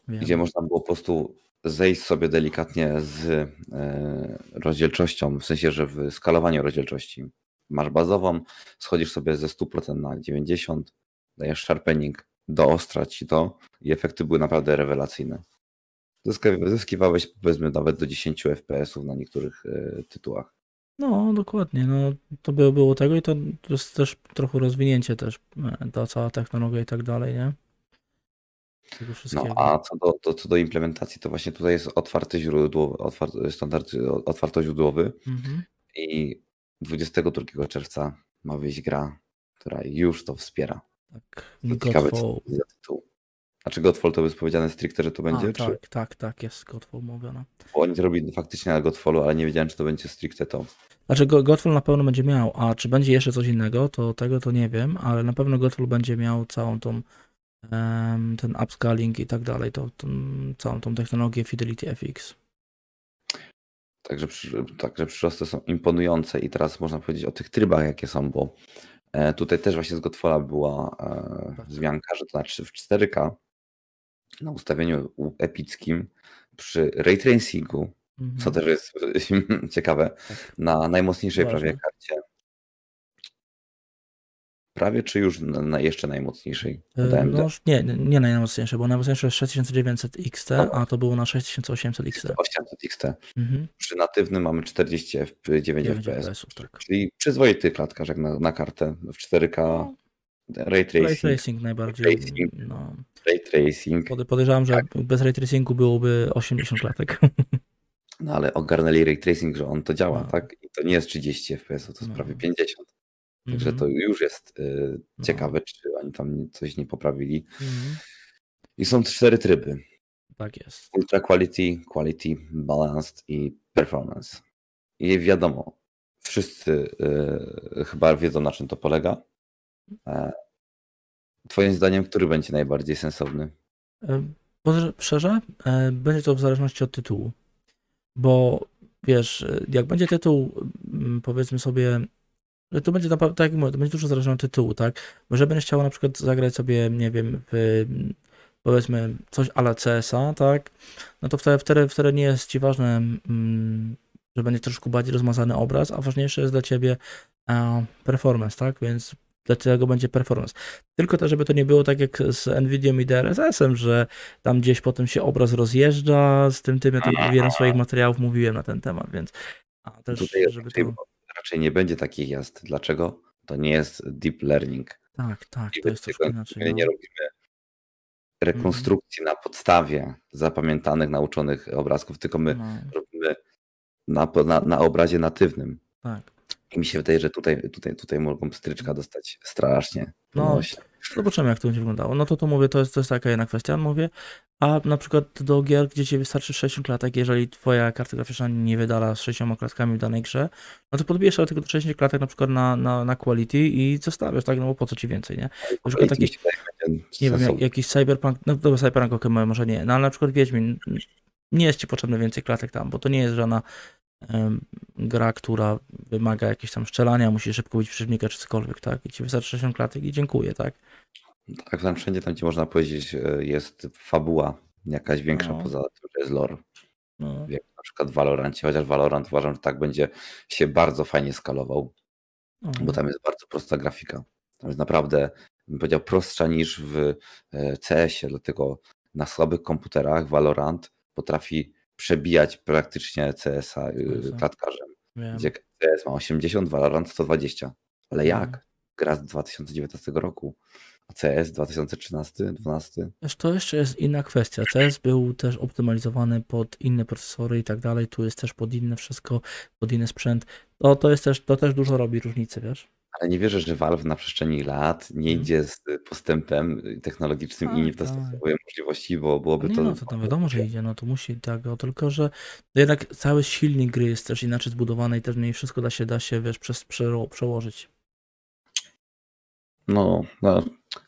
[SPEAKER 2] Wiem.
[SPEAKER 1] gdzie można było po prostu zejść sobie delikatnie z e, rozdzielczością, w sensie, że w skalowaniu rozdzielczości masz bazową, schodzisz sobie ze 100% na 90%, dajesz sharpening, doostrać ci to i efekty były naprawdę rewelacyjne. Zyskiwałeś powiedzmy nawet do 10 FPS-ów na niektórych e, tytułach.
[SPEAKER 2] No, dokładnie. No, to było, było tego i to, jest też trochę rozwinięcie też, e, ta cała technologia i tak dalej, nie?
[SPEAKER 1] No a co do, to, co do implementacji, to właśnie tutaj jest otwarty źródło, otwarty, standard otwartoźródłowy
[SPEAKER 2] Mhm.
[SPEAKER 1] i 22 czerwca ma wyjść gra, która już to wspiera.
[SPEAKER 2] Tak.
[SPEAKER 1] To ciekawe, co za tytuł. A czy Godfall to jest powiedziane stricte, że to będzie?
[SPEAKER 2] A,
[SPEAKER 1] czy,
[SPEAKER 2] tak, tak, tak, jest Godfall mówione.
[SPEAKER 1] bo oni to robili faktycznie na Godfallu, ale nie wiedziałem, czy to będzie stricte to.
[SPEAKER 2] Znaczy Go- Godfall na pewno będzie miał, a czy będzie jeszcze coś innego, to tego to nie wiem, ale na pewno Godfall będzie miał całą tą em, ten upscaling i tak dalej, to, tą, całą tą technologię Fidelity FX.
[SPEAKER 1] Także, także przyrosty są imponujące i teraz można powiedzieć o tych trybach, jakie są, bo e, tutaj też właśnie z Godfalla była e,
[SPEAKER 2] Tak.
[SPEAKER 1] wzmianka, że to znaczy w 4K na ustawieniu u- epickim przy ray tracingu,
[SPEAKER 2] Mhm.
[SPEAKER 1] co też jest ciekawe,
[SPEAKER 2] Tak.
[SPEAKER 1] na najmocniejszej
[SPEAKER 2] Ważne.
[SPEAKER 1] prawie karcie. Prawie czy już na, na jeszcze najmocniejszej?
[SPEAKER 2] E? No, nie, nie najmocniejsze, bo najmocniejsze jest 6900 XT,
[SPEAKER 1] Dobra.
[SPEAKER 2] a to było na 6800 XT.
[SPEAKER 1] 800 XT.
[SPEAKER 2] Mhm.
[SPEAKER 1] Przy natywnym mamy 49
[SPEAKER 2] 9
[SPEAKER 1] FPS.
[SPEAKER 2] Tak.
[SPEAKER 1] Czyli przyzwoity klatkarz jak na, na kartę w 4K.
[SPEAKER 2] No,
[SPEAKER 1] Ray
[SPEAKER 2] Ray
[SPEAKER 1] tracing,
[SPEAKER 2] tracing najbardziej.
[SPEAKER 1] tracing.
[SPEAKER 2] No.
[SPEAKER 1] ray tracing.
[SPEAKER 2] Pode- Podejrzewam, że
[SPEAKER 1] Tak.
[SPEAKER 2] bez ray tracingu byłoby 80 klatek.
[SPEAKER 1] No ale ogarnęli ray tracing, że on to działa,
[SPEAKER 2] No.
[SPEAKER 1] tak? I to nie jest 30 FPS, to jest
[SPEAKER 2] No.
[SPEAKER 1] prawie 50. Także
[SPEAKER 2] Mhm.
[SPEAKER 1] to już jest y,
[SPEAKER 2] No.
[SPEAKER 1] ciekawe, czy oni tam coś nie poprawili.
[SPEAKER 2] Mhm.
[SPEAKER 1] I są cztery tryby.
[SPEAKER 2] Tak jest.
[SPEAKER 1] Ultra Quality, Quality, Balanced i Performance. I wiadomo, wszyscy y, chyba wiedzą na czym to polega. E, twoim zdaniem, który będzie najbardziej sensowny?
[SPEAKER 2] E, Może szczerze, e, będzie to w zależności od tytułu. Bo wiesz, jak będzie tytuł, mm, powiedzmy sobie, że to będzie naprawdę, tak jak mówię, to będzie dużo zależne od tytułu, tak? Bo że będziesz chciał na przykład zagrać sobie, nie wiem, w, powiedzmy coś ala CS-a, tak? No to wtedy, wtedy, wtedy nie jest ci ważne, mm, że będzie troszkę bardziej rozmazany obraz, a ważniejsze jest dla ciebie performance, tak? Więc dlatego będzie performance. Tylko też, żeby to nie było tak jak z Nvidia i DLSS-em, że tam gdzieś potem się obraz rozjeżdża z tym tym, ja to w jednym z swoich materiałów mówiłem na ten temat, więc a też,
[SPEAKER 1] Tutaj
[SPEAKER 2] żeby
[SPEAKER 1] raczej,
[SPEAKER 2] to...
[SPEAKER 1] raczej nie będzie takich jazd. Dlaczego? To nie jest deep learning.
[SPEAKER 2] Tak, tak,
[SPEAKER 1] I
[SPEAKER 2] to jest troszkę inaczej.
[SPEAKER 1] nie
[SPEAKER 2] No. Mhm.
[SPEAKER 1] robimy rekonstrukcji na podstawie zapamiętanych, nauczonych obrazków, tylko my
[SPEAKER 2] No,
[SPEAKER 1] robimy na, na, na obrazie natywnym.
[SPEAKER 2] tak.
[SPEAKER 1] I mi się wydaje, że tutaj, tutaj, tutaj mogą stryczka dostać strasznie.
[SPEAKER 2] No,
[SPEAKER 1] nosie.
[SPEAKER 2] Zobaczymy, jak to będzie wyglądało. No to to mówię, to jest, to jest taka jedna kwestia, mówię. A na przykład do gier, gdzie ci wystarczy 60 klatek, jeżeli twoja karta graficzna nie wydala z 60 klatkami w danej grze, no to podbijesz sobie tylko do 60 klatek na przykład na, na, na quality i zostawiasz, tak? No bo po co ci więcej, nie? Na przykład taki, nie wiem, jak, jakiś cyberpunk, no dobra, cyberpunk ok, może nie, no ale na przykład Wiedźmin, nie jest ci potrzebne więcej klatek tam, bo to nie jest żadna gra, która wymaga jakiegoś tam strzelania, musisz szybko być przeciwnika czy cokolwiek, tak? I ci wystarczy 60 klatek i dziękuję, tak?
[SPEAKER 1] Tak, tam wszędzie tam, gdzie można powiedzieć, e, jest fabuła jakaś większa
[SPEAKER 2] No.
[SPEAKER 1] poza tym, że jest lore.
[SPEAKER 2] No,
[SPEAKER 1] Jak na przykład w Valorancie, chociaż Valorant uważam, że tak będzie się bardzo fajnie skalował,
[SPEAKER 2] no.
[SPEAKER 1] bo tam jest bardzo prosta grafika. Tam jest naprawdę, bym powiedział, prostsza niż w e, CS-ie, dlatego na słabych komputerach Valorant potrafi przebijać praktycznie CS-a y, klatkarzem.
[SPEAKER 2] Wiem.
[SPEAKER 1] Gdzie CS ma 80, Valorant 120. Ale jak? Gra z 2019 roku, a CS 2013, 12.
[SPEAKER 2] Wiesz, to jeszcze jest inna kwestia. CS był też optymalizowany pod inne procesory i tak dalej. Tu jest też pod inne wszystko, pod inny sprzęt. To, to jest też, to też dużo robi różnicy, wiesz?
[SPEAKER 1] Ale nie wierzę, że Valve na przeszczeni lat nie
[SPEAKER 2] Mhm.
[SPEAKER 1] idzie z postępem technologicznym i nie
[SPEAKER 2] Tak, tak.
[SPEAKER 1] dostosowuje możliwości, bo byłoby
[SPEAKER 2] Nie
[SPEAKER 1] to.
[SPEAKER 2] no, to tam wiadomo, że idzie, no to musi tego, tylko że jednak cały silnik gry jest też inaczej zbudowany i też nie wszystko da się, da się, wiesz, przez, przełożyć.
[SPEAKER 1] No, no,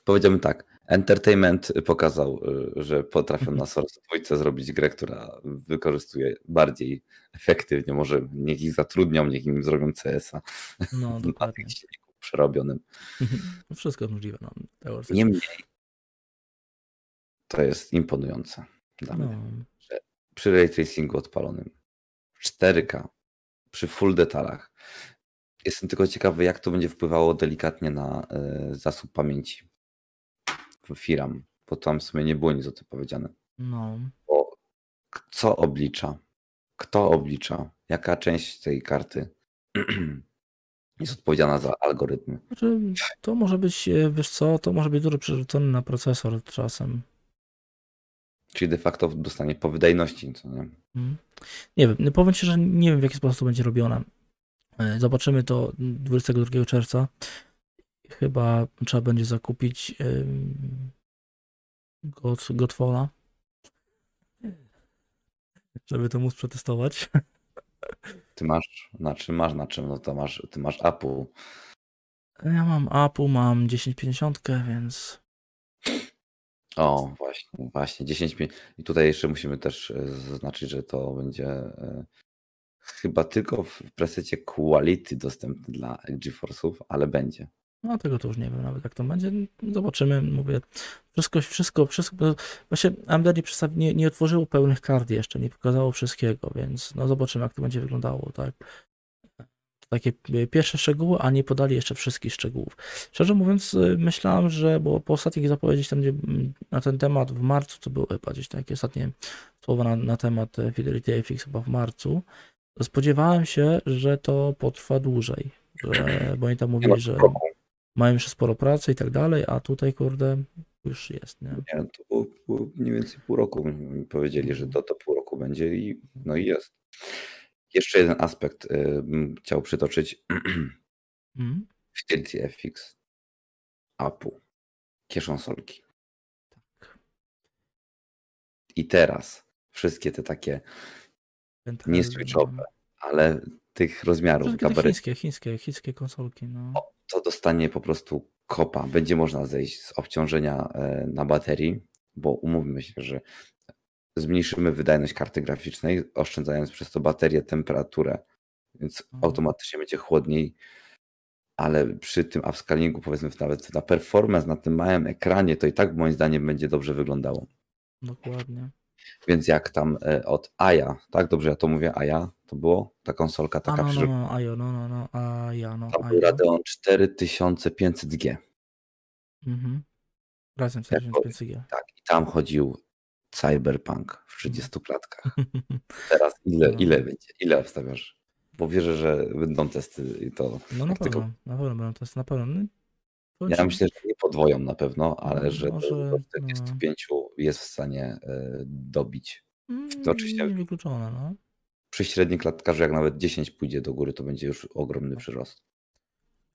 [SPEAKER 1] powiedziałbym tak. Entertainment pokazał, y, że potrafią na Source dwójce zrobić grę, która wykorzystuje bardziej efektywnie. Może niech ich zatrudnią, niech im zrobią CS-a.
[SPEAKER 2] No,
[SPEAKER 1] Na
[SPEAKER 2] dokładnie.
[SPEAKER 1] tych silniku przerobionym.
[SPEAKER 2] No, Wszystko jest możliwe. No.
[SPEAKER 1] Niemniej to jest imponujące dla
[SPEAKER 2] no.
[SPEAKER 1] mnie. Przy ray tracingu odpalonym, w 4K, przy full detalach. Jestem tylko ciekawy, jak to będzie wpływało delikatnie na y, zasób pamięci FIRAM, bo tam w sumie nie było nic o tym powiedziane.
[SPEAKER 2] no.
[SPEAKER 1] Bo co oblicza? Kto oblicza? Jaka część tej karty jest odpowiedzialna za algorytmy?
[SPEAKER 2] Znaczy, to może być, e, wiesz co, to może być dużo przerzucone na procesor czasem.
[SPEAKER 1] Czyli de facto dostanie po wydajności, co nie?
[SPEAKER 2] Mhm. Nie wiem, no powiem Ci, że nie wiem w jaki sposób to będzie robione. E, Zobaczymy to 22 czerwca. Chyba trzeba będzie zakupić God, Godfalla, żeby to móc przetestować.
[SPEAKER 1] Ty masz, na czym masz, na czym? No to masz, ty masz Apple.
[SPEAKER 2] Ja mam Apple, mam 1050, więc
[SPEAKER 1] O, właśnie, właśnie, 10 minut. I tutaj jeszcze musimy też e, zaznaczyć, że to będzie e, chyba tylko w presecie quality dostępny dla GeForce'ów, ale będzie.
[SPEAKER 2] No tego to już nie wiem nawet jak to będzie. Zobaczymy, mówię. Wszystko, wszystko, wszystko. Właśnie AMD nie, nie, nie otworzyło pełnych kart jeszcze, nie pokazało wszystkiego, więc no zobaczymy jak to będzie wyglądało, tak. To takie e, pierwsze szczegóły, a nie podali jeszcze wszystkich szczegółów. Szczerze mówiąc, y, myślałem, że, bo po ostatnich zapowiedziach tam, gdzie mm, na ten temat w marcu, to były chyba gdzieś takie ostatnie słowa na, na temat e, Fidelity FX chyba w marcu, spodziewałem się, że to potrwa dłużej, że, bo oni tam mówili, że
[SPEAKER 1] roku.
[SPEAKER 2] Mają jeszcze sporo pracy i tak dalej, a tutaj kurde już jest, nie?
[SPEAKER 1] Nie, to było, było mniej więcej pół roku. Mi powiedzieli, że to, to pół roku będzie i no i jest. Jeszcze jeden aspekt y, bym chciał przytoczyć.
[SPEAKER 2] Mhm.
[SPEAKER 1] Fidelity FX, Apple, kieszonsolki.
[SPEAKER 2] Tak.
[SPEAKER 1] I teraz wszystkie te takie
[SPEAKER 2] Pentile,
[SPEAKER 1] nie switchowe, ale tych rozmiarów, gabarytów,
[SPEAKER 2] chińskie, chińskie, chińskie konsolki, no.
[SPEAKER 1] To dostanie po prostu kopa. Będzie można zejść z obciążenia e, na baterii, bo umówmy się, że zmniejszymy wydajność karty graficznej, oszczędzając przez to baterię, temperaturę, więc
[SPEAKER 2] Mhm.
[SPEAKER 1] automatycznie będzie chłodniej. Ale przy tym upscalingu, powiedzmy nawet na performance, na tym małym ekranie, to i tak moim zdaniem będzie dobrze wyglądało.
[SPEAKER 2] Dokładnie.
[SPEAKER 1] Więc jak tam e, od Aja, tak dobrze ja to mówię, Aja, to było ta konsolka
[SPEAKER 2] A
[SPEAKER 1] taka
[SPEAKER 2] no,
[SPEAKER 1] przy
[SPEAKER 2] no, no, Ajo, no, no, no, a ja, no,
[SPEAKER 1] Tam
[SPEAKER 2] a
[SPEAKER 1] był. Radeon 4500G.
[SPEAKER 2] Mhm. Razem
[SPEAKER 1] Jak
[SPEAKER 2] 45G.
[SPEAKER 1] Tak, i tam chodził Cyberpunk w 30 klatkach. Teraz ile,
[SPEAKER 2] No.
[SPEAKER 1] ile będzie? Ile obstawiasz? Bo wierzę, że będą testy i to.
[SPEAKER 2] No na
[SPEAKER 1] tylko-
[SPEAKER 2] pewno, na pewno będą to jest na pewno. No,
[SPEAKER 1] Ja myślę, że nie podwoją na pewno, ale
[SPEAKER 2] No,
[SPEAKER 1] że
[SPEAKER 2] może,
[SPEAKER 1] do
[SPEAKER 2] no.
[SPEAKER 1] 45 jest w stanie e, dobić.
[SPEAKER 2] mm,
[SPEAKER 1] to oczywiście-
[SPEAKER 2] Niewykluczone, no.
[SPEAKER 1] Przy średnim klatkarzu, jak nawet 10 pójdzie do góry, to będzie już ogromny przyrost.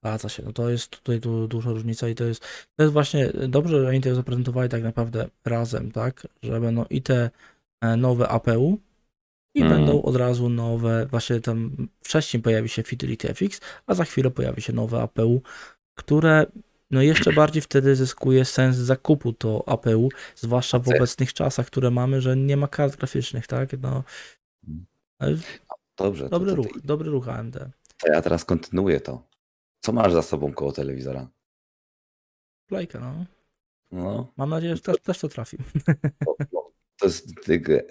[SPEAKER 2] Zgadza się, no to jest tutaj du, duża różnica i to jest, to jest właśnie dobrze, że oni to zaprezentowali tak naprawdę razem, tak, że będą i te e, nowe APU i
[SPEAKER 1] Mhm.
[SPEAKER 2] będą od razu nowe, właśnie tam wcześniej pojawi się Fidelity FX, a za chwilę pojawi się nowe APU, które no jeszcze bardziej wtedy zyskuje sens zakupu to APU, zwłaszcza w
[SPEAKER 1] Tak.
[SPEAKER 2] obecnych czasach, które mamy, że nie ma kart graficznych, tak, no ale
[SPEAKER 1] Dobrze, to,
[SPEAKER 2] dobry
[SPEAKER 1] to,
[SPEAKER 2] ruch, dobry ruch AMD.
[SPEAKER 1] to ja teraz kontynuuję to. Co masz za sobą koło telewizora?
[SPEAKER 2] Playka, no.
[SPEAKER 1] No,
[SPEAKER 2] Mam nadzieję, że też, też to trafi.
[SPEAKER 1] to, to, to jest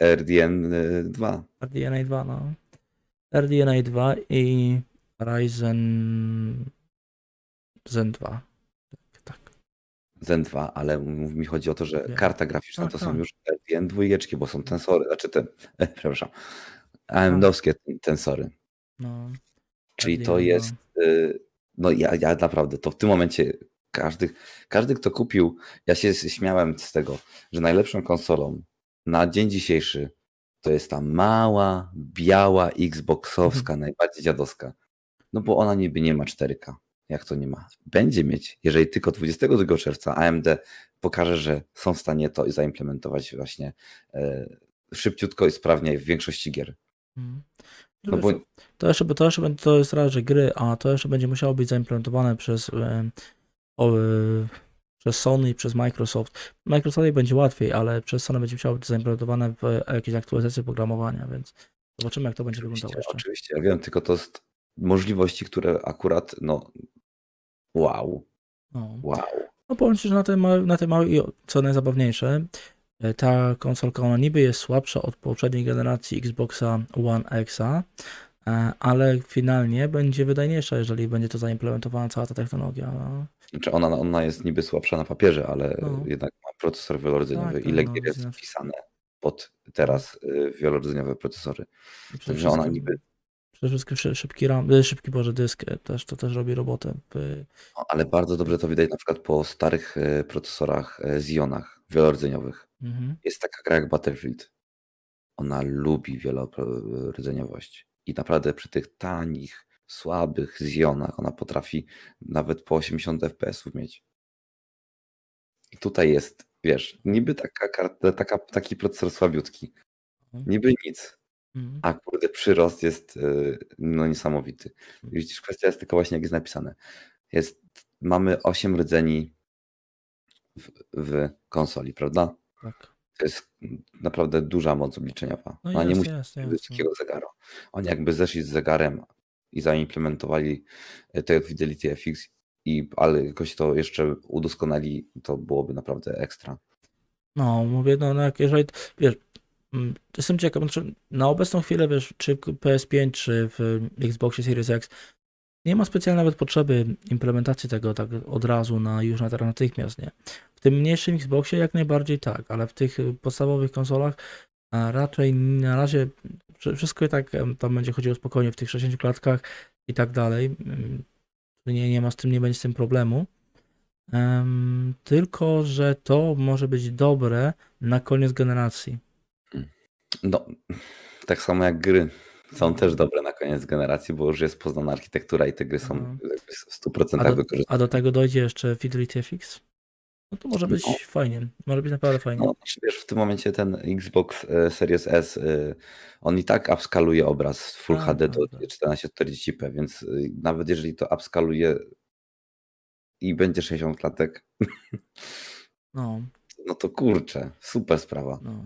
[SPEAKER 1] RDN 2.
[SPEAKER 2] RDNA 2, no. RDNA 2 i Ryzen Zen 2. Tak, tak.
[SPEAKER 1] Zen 2, ale mi chodzi o to, że
[SPEAKER 2] Wiem.
[SPEAKER 1] karta graficzna
[SPEAKER 2] Tak,
[SPEAKER 1] to
[SPEAKER 2] tak.
[SPEAKER 1] są już RDN dwójeczki, bo są tensory, znaczy te, przepraszam, AMD-owskie tensory.
[SPEAKER 2] No.
[SPEAKER 1] Czyli to
[SPEAKER 2] 2.
[SPEAKER 1] jest, y, no ja, ja naprawdę, to w tym momencie każdy, każdy, kto kupił, ja się śmiałem z tego, że najlepszą konsolą na dzień dzisiejszy to jest ta mała, biała Xboxowska, najbardziej dziadowska. No bo ona niby nie ma 4K. Jak to nie ma? Będzie mieć, jeżeli tylko 22 czerwca AMD pokaże, że są w stanie to zaimplementować właśnie e, szybciutko i sprawnie w większości gier.
[SPEAKER 2] Mhm.
[SPEAKER 1] No bo
[SPEAKER 2] To jeszcze, to jeszcze będzie- to jest raz, że gry, a to jeszcze będzie musiało być zaimplementowane przez e, o, e, przez Sony i przez Microsoft. Microsoftowi będzie łatwiej, ale przez Sony będzie musiało być zaimplementowane w jakieś aktualizacje oprogramowania, więc zobaczymy, jak to będzie
[SPEAKER 1] Oczywiście,
[SPEAKER 2] wyglądało jeszcze.
[SPEAKER 1] oczywiście, ja wiem, tylko to jest możliwości, które akurat, no, wow,
[SPEAKER 2] No.
[SPEAKER 1] wow.
[SPEAKER 2] No powiem Ci, że na tej, małej, na tej małej, i co najzabawniejsze, e, ta konsolka ona niby jest słabsza od poprzedniej generacji Xboxa One X'a, e, ale finalnie będzie wydajniejsza, jeżeli będzie to zaimplementowana cała ta technologia. No,
[SPEAKER 1] Znaczy ona, ona jest niby słabsza na papierze, ale
[SPEAKER 2] No.
[SPEAKER 1] jednak ma procesor wielordzeniowy.
[SPEAKER 2] Tak,
[SPEAKER 1] Ile
[SPEAKER 2] no,
[SPEAKER 1] gier jest wpisane pod teraz y, wielordzeniowe procesory. Także ona niby,
[SPEAKER 2] Przede wszystkim szy- szybki RAM, e, szybki Boże dysk e, też, to też robi robotę.
[SPEAKER 1] no, ale bardzo dobrze to widać na przykład po starych y, procesorach y, Xionach wielordzeniowych.
[SPEAKER 2] Mhm.
[SPEAKER 1] Jest taka gra jak Battlefield. Ona lubi wielordzeniowość. I naprawdę przy tych tanich, słabych Xionach ona potrafi nawet po 80 FPS-ów mieć. I tutaj jest, wiesz, niby taka taka, taki procesor słabiutki.
[SPEAKER 2] Mhm.
[SPEAKER 1] Niby nic.
[SPEAKER 2] Mhm.
[SPEAKER 1] A kurde, przyrost jest y, no niesamowity. I Widzisz, kwestia jest tylko właśnie jak jest napisane. Jest, mamy 8 rdzeni w, w konsoli, prawda?
[SPEAKER 2] Tak.
[SPEAKER 1] To jest naprawdę duża moc obliczeniowa.
[SPEAKER 2] No
[SPEAKER 1] Ona nie
[SPEAKER 2] jest,
[SPEAKER 1] musi
[SPEAKER 2] jest,
[SPEAKER 1] mieć
[SPEAKER 2] jest.
[SPEAKER 1] takiego zegara. Oni jakby zeszli z zegarem i zaimplementowali e, te Fidelity FX, i, ale jakoś to jeszcze udoskonali, to byłoby naprawdę ekstra.
[SPEAKER 2] No, mówię, no, no jak jeżeli, wiesz, jestem ciekaw, znaczy, na obecną chwilę, wiesz, czy w PS5, czy w Xboxie Series X, nie ma specjalnej nawet potrzeby implementacji tego tak od razu na już na teraz natychmiast, nie? W tym mniejszym Xboxie jak najbardziej tak, ale w tych podstawowych konsolach raczej na razie wszy- wszystko i tak tam będzie chodziło spokojnie w tych 60 klatkach i tak dalej. Ym, Nie, nie ma z tym, nie będzie z tym problemu. Em, tylko, że to może być dobre na koniec generacji.
[SPEAKER 1] No, tak samo jak gry są też dobre na koniec generacji, bo już jest poznana architektura i te gry są
[SPEAKER 2] Mhm.
[SPEAKER 1] w 100%
[SPEAKER 2] A do,
[SPEAKER 1] wykorzystane.
[SPEAKER 2] a do tego dojdzie jeszcze Fidelity FX. No to może być
[SPEAKER 1] No.
[SPEAKER 2] fajnie. Może być naprawdę fajnie.
[SPEAKER 1] No, znaczy wiesz, w tym momencie ten Xbox e, Series S, e, on i tak upskaluje obraz Full
[SPEAKER 2] Tak,
[SPEAKER 1] HD do
[SPEAKER 2] tak.
[SPEAKER 1] 1440p, więc e, nawet jeżeli to upskaluje i będzie 60 klatek,
[SPEAKER 2] No,
[SPEAKER 1] no to kurczę, super sprawa.
[SPEAKER 2] no.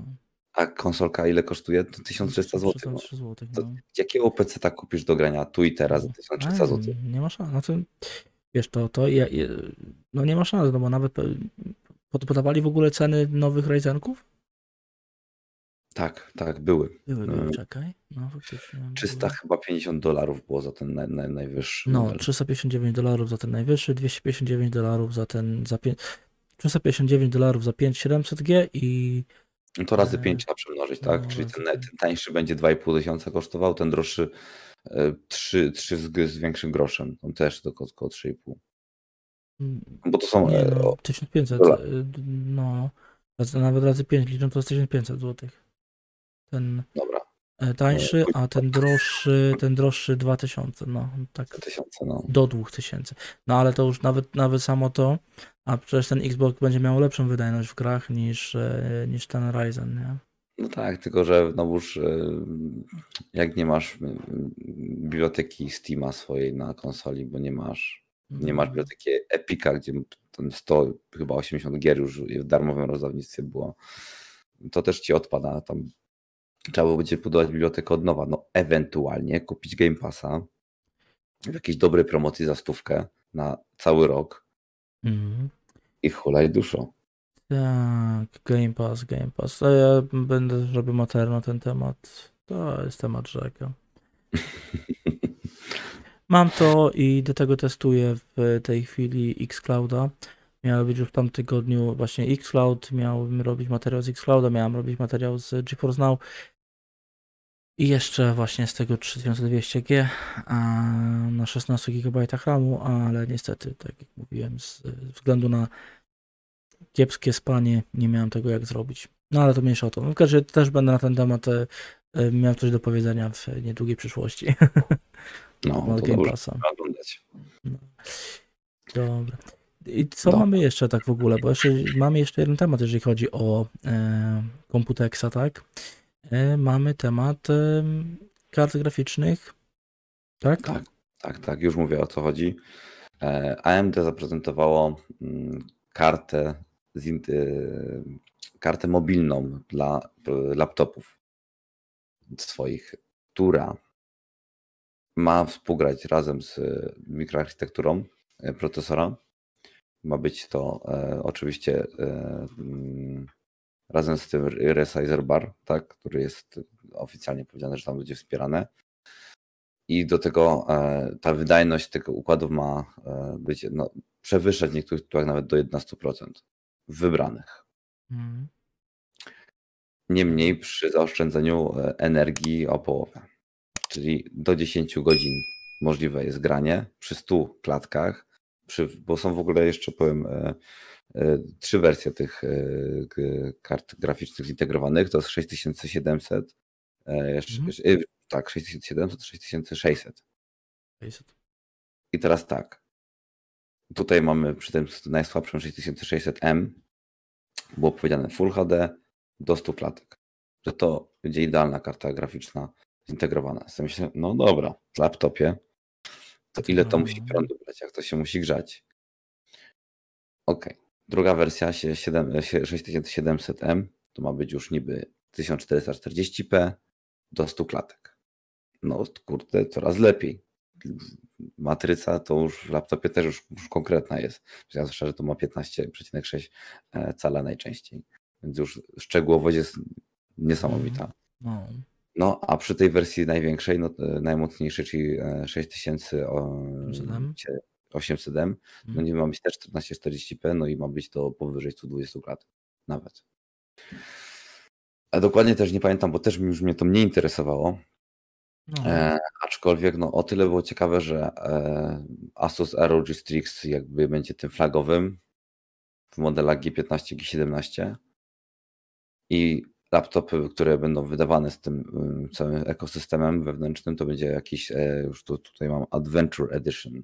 [SPEAKER 1] A konsolka ile kosztuje? To 1300 zł. No.
[SPEAKER 2] 1300 zł.
[SPEAKER 1] To
[SPEAKER 2] No.
[SPEAKER 1] jakiego PC tak kupisz do grania tu i teraz za 1300
[SPEAKER 2] A,
[SPEAKER 1] zł?
[SPEAKER 2] Nie ma szans. No to, wiesz, to, to ja, no nie ma szans, no bo nawet pe- pod- podawali w ogóle ceny nowych Ryzenków?
[SPEAKER 1] Tak, tak, były.
[SPEAKER 2] Były, były,
[SPEAKER 1] Mm.
[SPEAKER 2] czekaj. No faktycznie.
[SPEAKER 1] 300
[SPEAKER 2] były.
[SPEAKER 1] chyba 50 dolarów było za ten naj, naj, najwyższy
[SPEAKER 2] No,
[SPEAKER 1] model.
[SPEAKER 2] 359 dolarów za ten najwyższy, 259 dolarów za ten, za 5, 359 dolarów za 5700G i
[SPEAKER 1] No to razy
[SPEAKER 2] E,
[SPEAKER 1] 5 trzeba przemnożyć, tak?
[SPEAKER 2] no,
[SPEAKER 1] Czyli
[SPEAKER 2] razy
[SPEAKER 1] ten,
[SPEAKER 2] pięć.
[SPEAKER 1] ten tańszy będzie 2,5 tysiąca kosztował, ten droższy 3, 3 z, z większym groszem. On też to około około 3,5.
[SPEAKER 2] mm,
[SPEAKER 1] Bo to są.
[SPEAKER 2] nie,
[SPEAKER 1] e,
[SPEAKER 2] no,
[SPEAKER 1] o,
[SPEAKER 2] 1500,
[SPEAKER 1] dolar.
[SPEAKER 2] y, d- no, nawet razy 5 liczą to jest 1500 zł. Ten
[SPEAKER 1] dobra,
[SPEAKER 2] e, tańszy, a ten droższy, ten droższy 2000, no, tak
[SPEAKER 1] 2000, no.
[SPEAKER 2] do 2000. No ale to już nawet, nawet samo to, a przecież ten Xbox będzie miał lepszą wydajność w grach niż, e, niż ten Ryzen, nie?
[SPEAKER 1] No tak, tylko że znowuż e, jak nie masz e, biblioteki Steama swojej na konsoli, bo nie masz nie masz biblioteki Epica, gdzie ten 100, chyba 80 gier już w darmowym rozdawnictwie było, to też ci odpada. Tam trzeba będzie budować bibliotekę od nowa. No ewentualnie kupić Game Passa w jakiejś dobrej promocji za stówkę na cały rok
[SPEAKER 2] Mhm.
[SPEAKER 1] i hulaj duszo.
[SPEAKER 2] Tak, Game Pass, Game Pass. To ja będę robił materiał na ten temat. To jest temat rzeka. Mam to i do tego testuję w tej chwili Xclouda. Miało być już w tamtym tygodniu właśnie Xcloud, miałem robić materiał z Xclouda, miałem robić materiał z GeForce Now i jeszcze właśnie z tego 3200G a na 16 GB RAMu, ale niestety, tak jak mówiłem, z ze względu na kiepskie spanie nie miałem tego jak zrobić. No ale to mniejsza o to. W każdym razie też będę na ten temat e, e, miał coś do powiedzenia w niedługiej przyszłości.
[SPEAKER 1] No, to
[SPEAKER 2] Game Passa.
[SPEAKER 1] oglądać.
[SPEAKER 2] Dobra. I co
[SPEAKER 1] No.
[SPEAKER 2] mamy jeszcze tak w ogóle? Bo jeszcze mamy jeszcze jeden temat, jeżeli chodzi o e, Computexa, tak? E, mamy temat e, kart graficznych. Tak?
[SPEAKER 1] Tak, tak, tak, już mówię o co chodzi. E, AMD zaprezentowało mm, kartę, y, kartę mobilną dla laptopów swoich, która ma współgrać razem z mikroarchitekturą procesora. Ma być to e, oczywiście e, mm, razem z tym Resizer Bar, tak, który jest oficjalnie powiedziane, że tam będzie wspierane. I do tego e, ta wydajność tego układów ma e, być, no, przewyższać w niektórych tytułach nawet do 11% wybranych. Mm. Niemniej przy zaoszczędzeniu e, energii o połowę, czyli do 10 godzin możliwe jest granie przy 100 klatkach, przy, bo są w ogóle jeszcze powiem trzy wersje tych e, kart graficznych zintegrowanych, to jest 6700, e, jeszcze, mhm. tak, 6700, 6600. 600. I teraz tak, tutaj mamy przy tym najsłabszym 6600M, było powiedziane Full HD do 100 klatek, że to będzie idealna karta graficzna zintegrowana. Ja myślę, no dobra, w laptopie, to ile to musi no. prądu brać, jak to się musi grzać. Okej. Okay. Druga wersja 6700M to ma być już niby 1440p do 100 klatek. No kurde, coraz lepiej. Matryca to już w laptopie też już, już konkretna jest. Zwłaszcza, że to ma 15,6 e, cala najczęściej. Więc już szczegółowość jest niesamowita. No. no, a przy tej wersji największej, no, e, najmocniejszej, czyli 6000 800M, no mhm. nie ma być też 1440p, no i ma być to powyżej 120 lat nawet. A dokładnie też nie pamiętam, bo też już mnie to nie interesowało. No. E, aczkolwiek no, o tyle było ciekawe, że e, Asus ROG Strix jakby będzie tym flagowym w modelach G15, G17 i laptopy, które będą wydawane z tym um, całym ekosystemem wewnętrznym, to będzie jakiś, e, już tu, tutaj mam Adventure Edition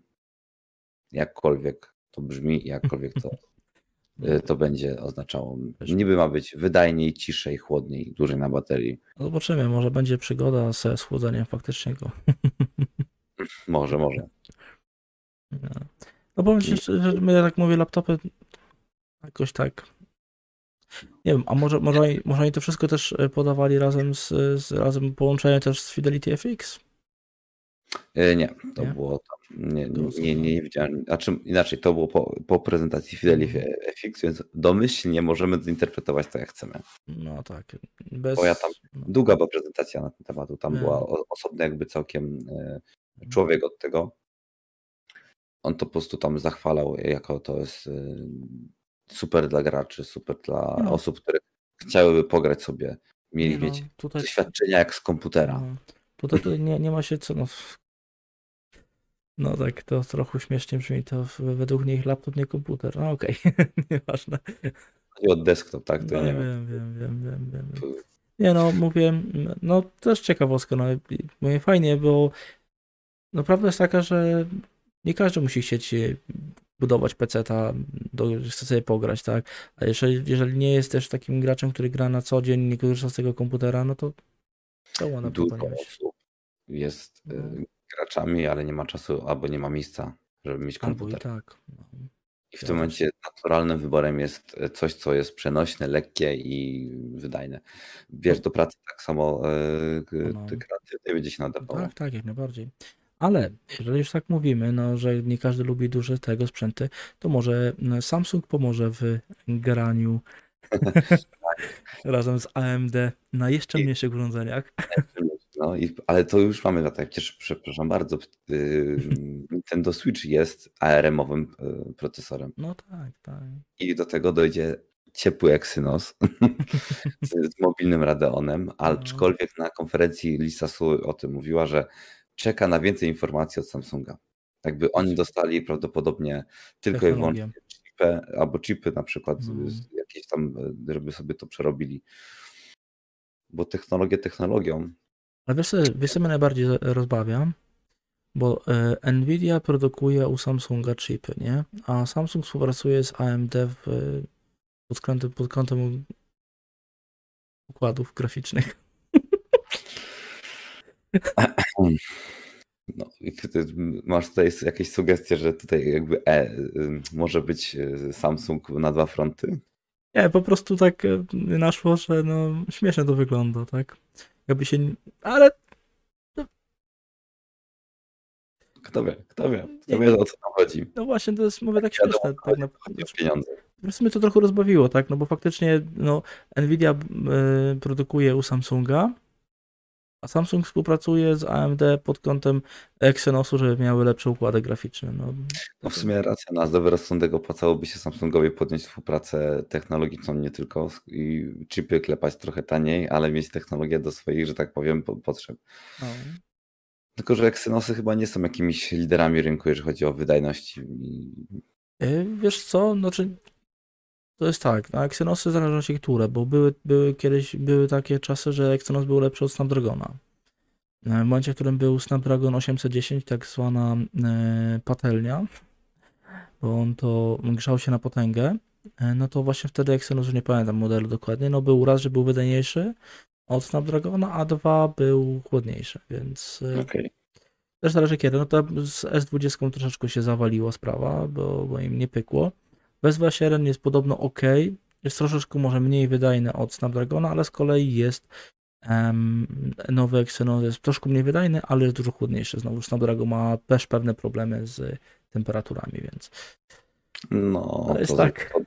[SPEAKER 1] jakkolwiek to brzmi, jakkolwiek to, y, to będzie oznaczało. Niby ma być wydajniej, ciszej, chłodniej, dłużej na baterii.
[SPEAKER 2] Zobaczymy, może będzie przygoda ze schłodzeniem faktycznie go.
[SPEAKER 1] Może, może.
[SPEAKER 2] No, no powiem ci, że my, jak mówię, laptopy jakoś tak nie wiem, a może, może, oni, może oni to wszystko też e, podawali razem z, z razem połączenie też z Fidelity FX?
[SPEAKER 1] E, nie, to nie? było. Nie, nie, nie, widziałem. Znaczy, inaczej, to było po, po prezentacji Fidelity mhm. FX, więc domyślnie możemy zinterpretować to, jak chcemy.
[SPEAKER 2] No tak.
[SPEAKER 1] Bez... Bo ja tam, no. długa była prezentacja na ten temat, tam nie. była osobny jakby całkiem e, mhm. człowiek od tego. On to po prostu tam zachwalał, jako to jest e, super dla graczy, super dla no. osób, które chciałyby pograć sobie, mieli no, mieć tutaj... doświadczenia jak z komputera. No.
[SPEAKER 2] Tutaj, tutaj nie, nie ma się co, no, no tak, to trochę śmiesznie brzmi, to według nich laptop, nie komputer. No okej, okay. nieważne.
[SPEAKER 1] Chodzi o desktop, tak? To
[SPEAKER 2] no, nie wiem, wiem, wiem, wiem, wiem. Nie no, mówię, no też ciekawostka, no mówię fajnie, bo no prawda jest taka, że nie każdy musi chcieć budować PC-ta, chce sobie pograć, tak? A jeżeli, jeżeli nie jest też takim graczem, który gra na co dzień, nie korzysta z tego komputera, no to to ładna
[SPEAKER 1] Dużo osób jest no. Graczami, ale nie ma czasu albo nie ma miejsca, żeby mieć komputer.
[SPEAKER 2] Albo i tak. No.
[SPEAKER 1] I w tym momencie naturalnym wyborem jest e, coś, co jest przenośne, lekkie i wydajne. Wiesz, do pracy tak samo yy, no. kreatywnej będzie się nadawało.
[SPEAKER 2] Tak, tak, jak najbardziej. Ale jeżeli już tak mówimy, no, że nie każdy lubi duże tego sprzęty, to może no, Samsung pomoże w graniu razem z AMD na jeszcze mniejszych urządzeniach.
[SPEAKER 1] No i, ale to już mamy lata. Przecież, przepraszam bardzo, yy, Nintendo Switch jest ARM-owym yy, procesorem.
[SPEAKER 2] No tak, tak.
[SPEAKER 1] I do tego dojdzie ciepły Exynos z, z, mobilnym Radeonem, no. aczkolwiek na konferencji Lisa Su o tym mówiła, że czeka na więcej informacji od Samsunga. Jakby oni dostali prawdopodobnie tylko i wyłącznie chipy, albo chipy na przykład, hmm. jakieś tam, żeby sobie to przerobili. Bo technologię technologią,
[SPEAKER 2] a wiesz, wiesz co mnie najbardziej rozbawia? Bo e, Nvidia produkuje u Samsunga chipy, nie? A Samsung współpracuje z AMD w, pod, kątem, pod kątem układów graficznych.
[SPEAKER 1] No, masz tutaj jakieś sugestie, że tutaj jakby e, y, może być y, Samsung na dwa fronty?
[SPEAKER 2] Nie, po prostu tak e, naszło, że no śmiesznie to wygląda, tak? Jakby się. Ale
[SPEAKER 1] Kto wie, kto wie, kto wie o co tam chodzi.
[SPEAKER 2] no właśnie, to jest mówię tak
[SPEAKER 1] Wiadomo,
[SPEAKER 2] śmieszne. Tak na,
[SPEAKER 1] Chodzi o pieniądze.
[SPEAKER 2] w sumie to trochę rozbawiło, tak? No bo faktycznie no, Nvidia y, produkuje u Samsunga, a Samsung współpracuje z AMD pod kątem Exynosu, żeby miały lepsze układy graficzne. No,
[SPEAKER 1] No w sumie racja, na zdrowy rozsądek opłacałoby się Samsungowi podjąć współpracę technologiczną, nie tylko i chipy klepać trochę taniej, ale mieć technologię do swoich, że tak powiem, po- potrzeb.
[SPEAKER 2] no.
[SPEAKER 1] Tylko, że Exynosy chyba nie są jakimiś liderami rynku, jeżeli chodzi o wydajność.
[SPEAKER 2] Y, Wiesz co, znaczy to jest tak, na Exynosy w zależności które, bo były, były kiedyś, były takie czasy, że Exynos był lepszy od Snapdragona. E, W momencie, w którym był Snapdragon 810, tak zwana e, patelnia, bo on to grzał się na potęgę, e, no to właśnie wtedy Exynos, już nie pamiętam modelu dokładnie, no był raz, że był wydajniejszy od Snapdragona, a dwa był chłodniejszy, więc e,
[SPEAKER 1] Okej.
[SPEAKER 2] też zależy kiedy. No to z S20 troszeczkę się zawaliła sprawa, bo, bo im nie pykło. Bez 2.7 jest podobno ok. Jest troszeczkę może mniej wydajny od Snapdragona, ale z kolei jest em, nowy Exynos jest troszkę mniej wydajny, ale jest dużo chłodniejszy. Znowu Snapdragon ma też pewne problemy z temperaturami, więc
[SPEAKER 1] No,
[SPEAKER 2] Ale jest
[SPEAKER 1] to,
[SPEAKER 2] tak.
[SPEAKER 1] to,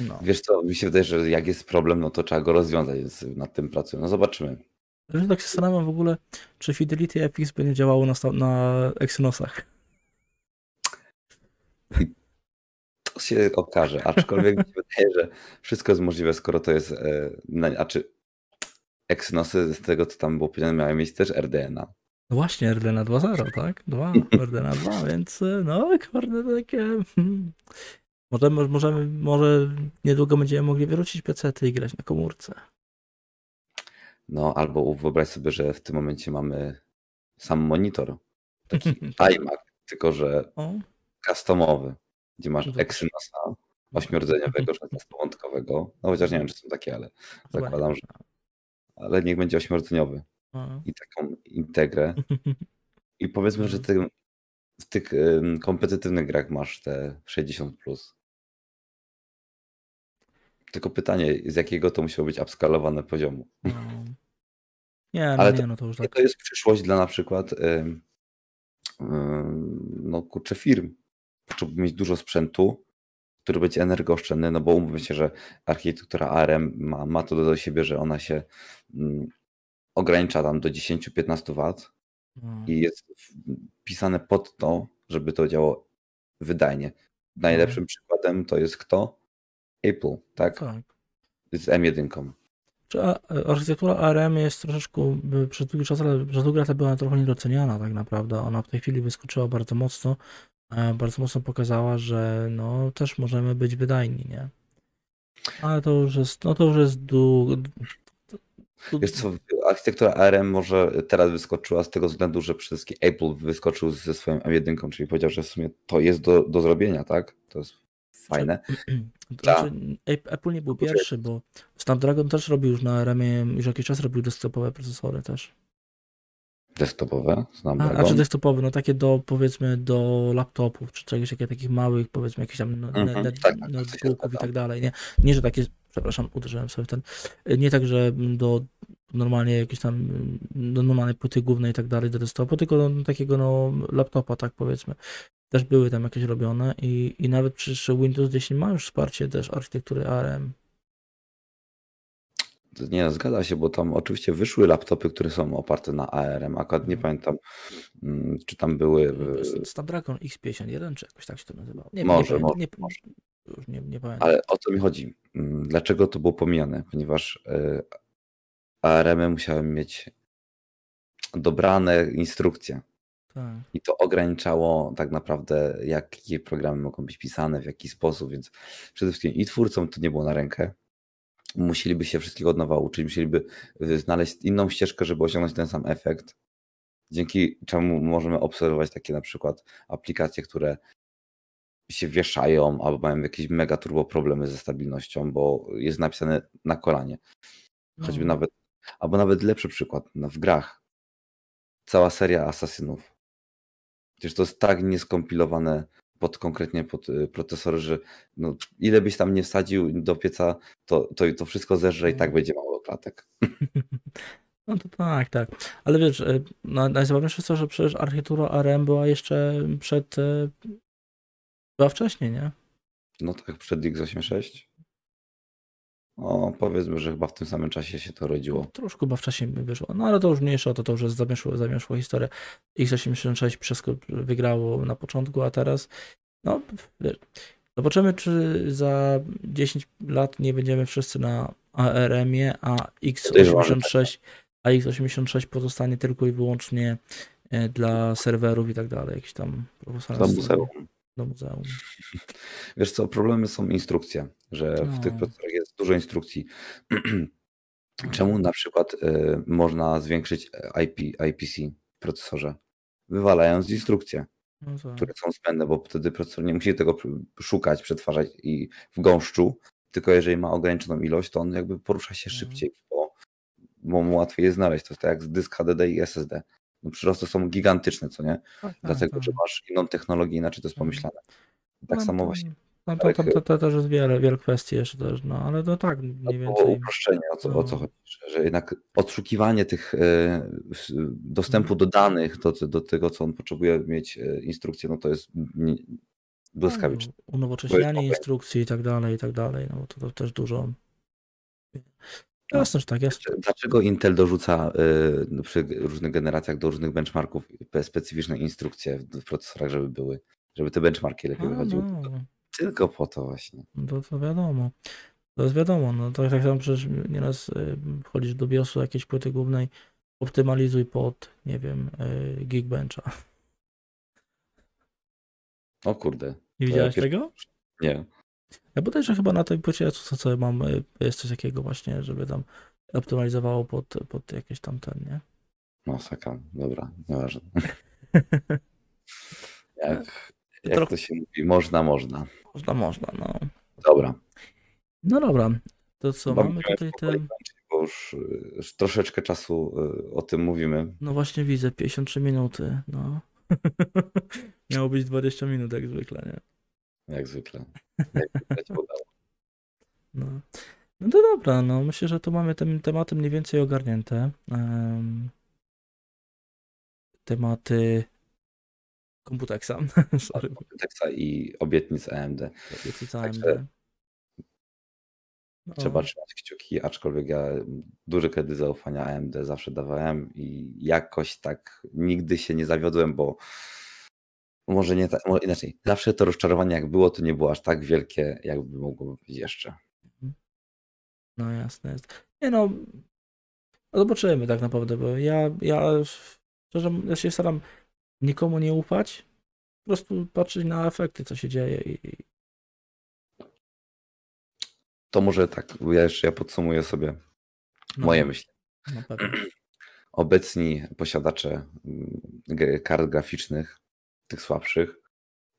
[SPEAKER 2] no.
[SPEAKER 1] wiesz co, mi się wydaje, że jak jest problem, no to trzeba go rozwiązać, więc nad tym pracuję. No zobaczymy.
[SPEAKER 2] Ale tak się zastanawiam w ogóle, czy Fidelity FX będzie działało na, na Exynosach.
[SPEAKER 1] To się okaże, aczkolwiek mi się wydaje, że wszystko jest możliwe, skoro to jest, e, a czy Exynosy z tego, co tam było powiedziane, miały mieć też RDNA.
[SPEAKER 2] No właśnie, RDNA 2.0, tak? 2, RDNA 2, więc y, no kurde, takie... hmm. Możemy, możemy, może niedługo będziemy mogli wyrzucić PC-ty i grać na komórce.
[SPEAKER 1] No, albo wyobraź sobie, że w tym momencie mamy sam monitor, taki
[SPEAKER 2] Tak.
[SPEAKER 1] iMac, tylko że
[SPEAKER 2] O,
[SPEAKER 1] customowy, gdzie masz
[SPEAKER 2] No
[SPEAKER 1] Exynosa ośmiordzeniowego, szesnastowątkowego, no chociaż nie wiem, czy są takie, ale zakładam,
[SPEAKER 2] nie.
[SPEAKER 1] że ale niech będzie ośmiordzeniowy
[SPEAKER 2] O.
[SPEAKER 1] i taką integrę. I powiedzmy, że ty, w tych kompetytywnych grach masz te 60+. Plus. Tylko pytanie, z jakiego to musiało być upskalowane poziomu.
[SPEAKER 2] No. Nie, no
[SPEAKER 1] Ale
[SPEAKER 2] nie,
[SPEAKER 1] to-
[SPEAKER 2] no to już tak.
[SPEAKER 1] to jest przyszłość dla na przykład no kurczę firm. Potrzeba mieć dużo sprzętu, który będzie energooszczędny, no bo umówmy się, że architektura ARM ma, ma to do siebie, że ona się ym, ogranicza tam do 10-15 W
[SPEAKER 2] No.
[SPEAKER 1] i jest pisane pod to, żeby to działało wydajnie. Najlepszym przykładem to jest kto? Apple, tak?
[SPEAKER 2] Tak.
[SPEAKER 1] Z M1.
[SPEAKER 2] Czy architektura ARM jest troszeczkę, przez długi czas, ale przez długi lata była trochę niedoceniana tak naprawdę. Ona w tej chwili wyskoczyła bardzo mocno, bardzo mocno pokazała, że no też możemy być wydajni, nie? Ale to już jest, no to już jest dług...
[SPEAKER 1] Wiesz co, architektura ARM może teraz wyskoczyła z tego względu, że przede wszystkim Apple wyskoczył ze swoją M1, czyli powiedział, że w sumie to jest do, do zrobienia, tak? To jest fajne.
[SPEAKER 2] Znaczy, Ap- Apple nie był pierwszy, bo Snapdragon też robił już na ARM-ie, już jakiś czas robił desktopowe procesory też.
[SPEAKER 1] Desktopowe, znam
[SPEAKER 2] A, czy desktopowe, no takie do powiedzmy do laptopów, czy czegoś takiego, takich małych, powiedzmy jakichś tam no,
[SPEAKER 1] Mhm,
[SPEAKER 2] ne- ne-
[SPEAKER 1] tak, tak,
[SPEAKER 2] notebooków i
[SPEAKER 1] zgadza.
[SPEAKER 2] tak dalej, nie? Nie, że takie, przepraszam, uderzyłem sobie w ten, nie tak, że do normalnie jakieś tam, do normalnej płyty głównej i tak dalej, do desktopu, tylko do takiego no laptopa, tak powiedzmy. Też były tam jakieś robione i, i nawet przecież Windows 10 ma już wsparcie też architektury ARM.
[SPEAKER 1] Nie, no, zgadza się, bo tam oczywiście wyszły laptopy, które są oparte na ARM. Akurat nie
[SPEAKER 2] Mhm.
[SPEAKER 1] pamiętam, mm, czy tam były. E,
[SPEAKER 2] jest Snapdragon X51, czy jakoś tak się to nazywało. Nie,
[SPEAKER 1] Może,
[SPEAKER 2] nie,
[SPEAKER 1] może,
[SPEAKER 2] nie,
[SPEAKER 1] może.
[SPEAKER 2] Już nie, nie pamiętam.
[SPEAKER 1] Ale o co mi chodzi? Mm, Dlaczego to było pomijane? Ponieważ ARM musiały mieć dobrane instrukcje.
[SPEAKER 2] Tak.
[SPEAKER 1] I to ograniczało tak naprawdę, jakie programy mogą być pisane, w jaki sposób, więc przede wszystkim i twórcom to nie było na rękę. Musieliby się wszystkiego od nowa uczyć, musieliby y, znaleźć inną ścieżkę, żeby osiągnąć ten sam efekt. Dzięki czemu możemy obserwować takie na przykład aplikacje, które się wieszają albo mają jakieś mega turbo problemy ze stabilnością, bo jest napisane na kolanie. Choćby
[SPEAKER 2] No.
[SPEAKER 1] nawet, albo nawet lepszy przykład no, w grach. cała seria asasynów. Przecież to jest tak nieskompilowane pod konkretnie pod y, procesory, że no, ile byś tam nie wsadził do pieca, to, to, to wszystko zerze i tak będzie mało klatek.
[SPEAKER 2] No to tak, tak. Ale wiesz, y, no, najzabawniejsze jest to, że przecież architektura ARM była jeszcze przed. y, Była wcześniej, nie?
[SPEAKER 1] No tak, przed x86. O, powiedzmy, że chyba w tym samym czasie się to rodziło.
[SPEAKER 2] Troszkę chyba wcześniej wyszło. No ale to już mniejsze o to, to już zamieszło, zamieszło historię. X86 wszystko wygrało na początku, a teraz no wiesz, zobaczymy, czy za 10 lat nie będziemy wszyscy na ARM-ie, a X86, a X86 pozostanie tylko i wyłącznie e, dla serwerów i tak dalej, jakiś tam profesor.
[SPEAKER 1] Do muzeum. Wiesz co, problemy są instrukcje, że w tych
[SPEAKER 2] No.
[SPEAKER 1] procesorach jest dużo instrukcji. Czemu na przykład y, można zwiększyć IP, IPC w procesorze? Wywalając instrukcje,
[SPEAKER 2] No to,
[SPEAKER 1] które są zbędne, bo wtedy procesor nie musi tego szukać, przetwarzać i w gąszczu, tylko jeżeli ma ograniczoną ilość, to on jakby porusza się
[SPEAKER 2] Mhm.
[SPEAKER 1] szybciej, bo, bo mu łatwiej jest znaleźć. To jest tak jak z dysk HDD i SSD. No przyrosty są gigantyczne, co nie?
[SPEAKER 2] tak,
[SPEAKER 1] Dlatego,
[SPEAKER 2] tak.
[SPEAKER 1] że masz inną technologię, inaczej to jest
[SPEAKER 2] Mhm.
[SPEAKER 1] pomyślane. Tak
[SPEAKER 2] No
[SPEAKER 1] samo
[SPEAKER 2] to-
[SPEAKER 1] właśnie
[SPEAKER 2] No to, to, to, to też jest wiele, wiele kwestii jeszcze też, no ale to tak
[SPEAKER 1] No
[SPEAKER 2] mniej
[SPEAKER 1] było
[SPEAKER 2] więcej.
[SPEAKER 1] uproszczenie, o co, o co
[SPEAKER 2] No.
[SPEAKER 1] chodzi, że, że jednak odszukiwanie tych e, dostępu
[SPEAKER 2] Mhm.
[SPEAKER 1] do danych, do, do tego, co on potrzebuje mieć e, instrukcję, no to jest błyskawiczne.
[SPEAKER 2] No, Unowocześnianie instrukcji i tak dalej, i tak dalej, no bo to, to też dużo. Jasne, że tak jest.
[SPEAKER 1] Dlaczego- Intel dorzuca e, przy różnych generacjach do różnych benchmarków pe- specyficzne instrukcje w, procesorach, żeby były, żeby te benchmarki lepiej
[SPEAKER 2] A,
[SPEAKER 1] wychodziły?
[SPEAKER 2] no,
[SPEAKER 1] Tylko po to właśnie.
[SPEAKER 2] no to, to wiadomo. To jest wiadomo, no to tak samo przecież nieraz y, wchodzisz do BIOSu jakiejś płyty głównej, optymalizuj pod, nie wiem, y, Geekbencha.
[SPEAKER 1] O kurde,
[SPEAKER 2] Nie widziałeś tego?
[SPEAKER 1] nie.
[SPEAKER 2] Ja bodajże chyba na tej płycie, co, co mam, y, jest coś takiego właśnie, żeby tam optymalizowało pod, pod jakieś tam ten, nie?
[SPEAKER 1] No saka, dobra, nieważne. Jak, jak
[SPEAKER 2] trochę-
[SPEAKER 1] to się mówi, można, można.
[SPEAKER 2] Można, można, no.
[SPEAKER 1] Dobra.
[SPEAKER 2] No dobra, to co,
[SPEAKER 1] Chyba
[SPEAKER 2] mamy tutaj te...
[SPEAKER 1] Bo już, y, już troszeczkę czasu y, o tym mówimy.
[SPEAKER 2] No właśnie widzę, 53 minuty, no. Miało być 20 minut jak zwykle, nie?
[SPEAKER 1] Jak zwykle.
[SPEAKER 2] No. No to dobra, no myślę, że tu mamy te tematy mniej więcej ogarnięte. Em, tematy komputeksa, sorry,
[SPEAKER 1] i obietnic AMD.
[SPEAKER 2] obietnica
[SPEAKER 1] Także
[SPEAKER 2] AMD. No,
[SPEAKER 1] Trzeba trzymać kciuki, aczkolwiek ja duży kredyt zaufania AMD zawsze dawałem i jakoś tak nigdy się nie zawiodłem, bo może nie tak, może inaczej. Zawsze to rozczarowanie jak było, to nie było aż tak wielkie, jakby mogło być jeszcze.
[SPEAKER 2] No jasne jest. Nie no, no zobaczymy tak naprawdę, bo ja, ja szczerze ja się staram nikomu nie ufać, po prostu patrzeć na efekty, co się dzieje i,
[SPEAKER 1] To może tak, ja jeszcze ja podsumuję sobie
[SPEAKER 2] no,
[SPEAKER 1] moje myśli.
[SPEAKER 2] Na pewno.
[SPEAKER 1] Obecni posiadacze mm, kart graficznych, tych słabszych,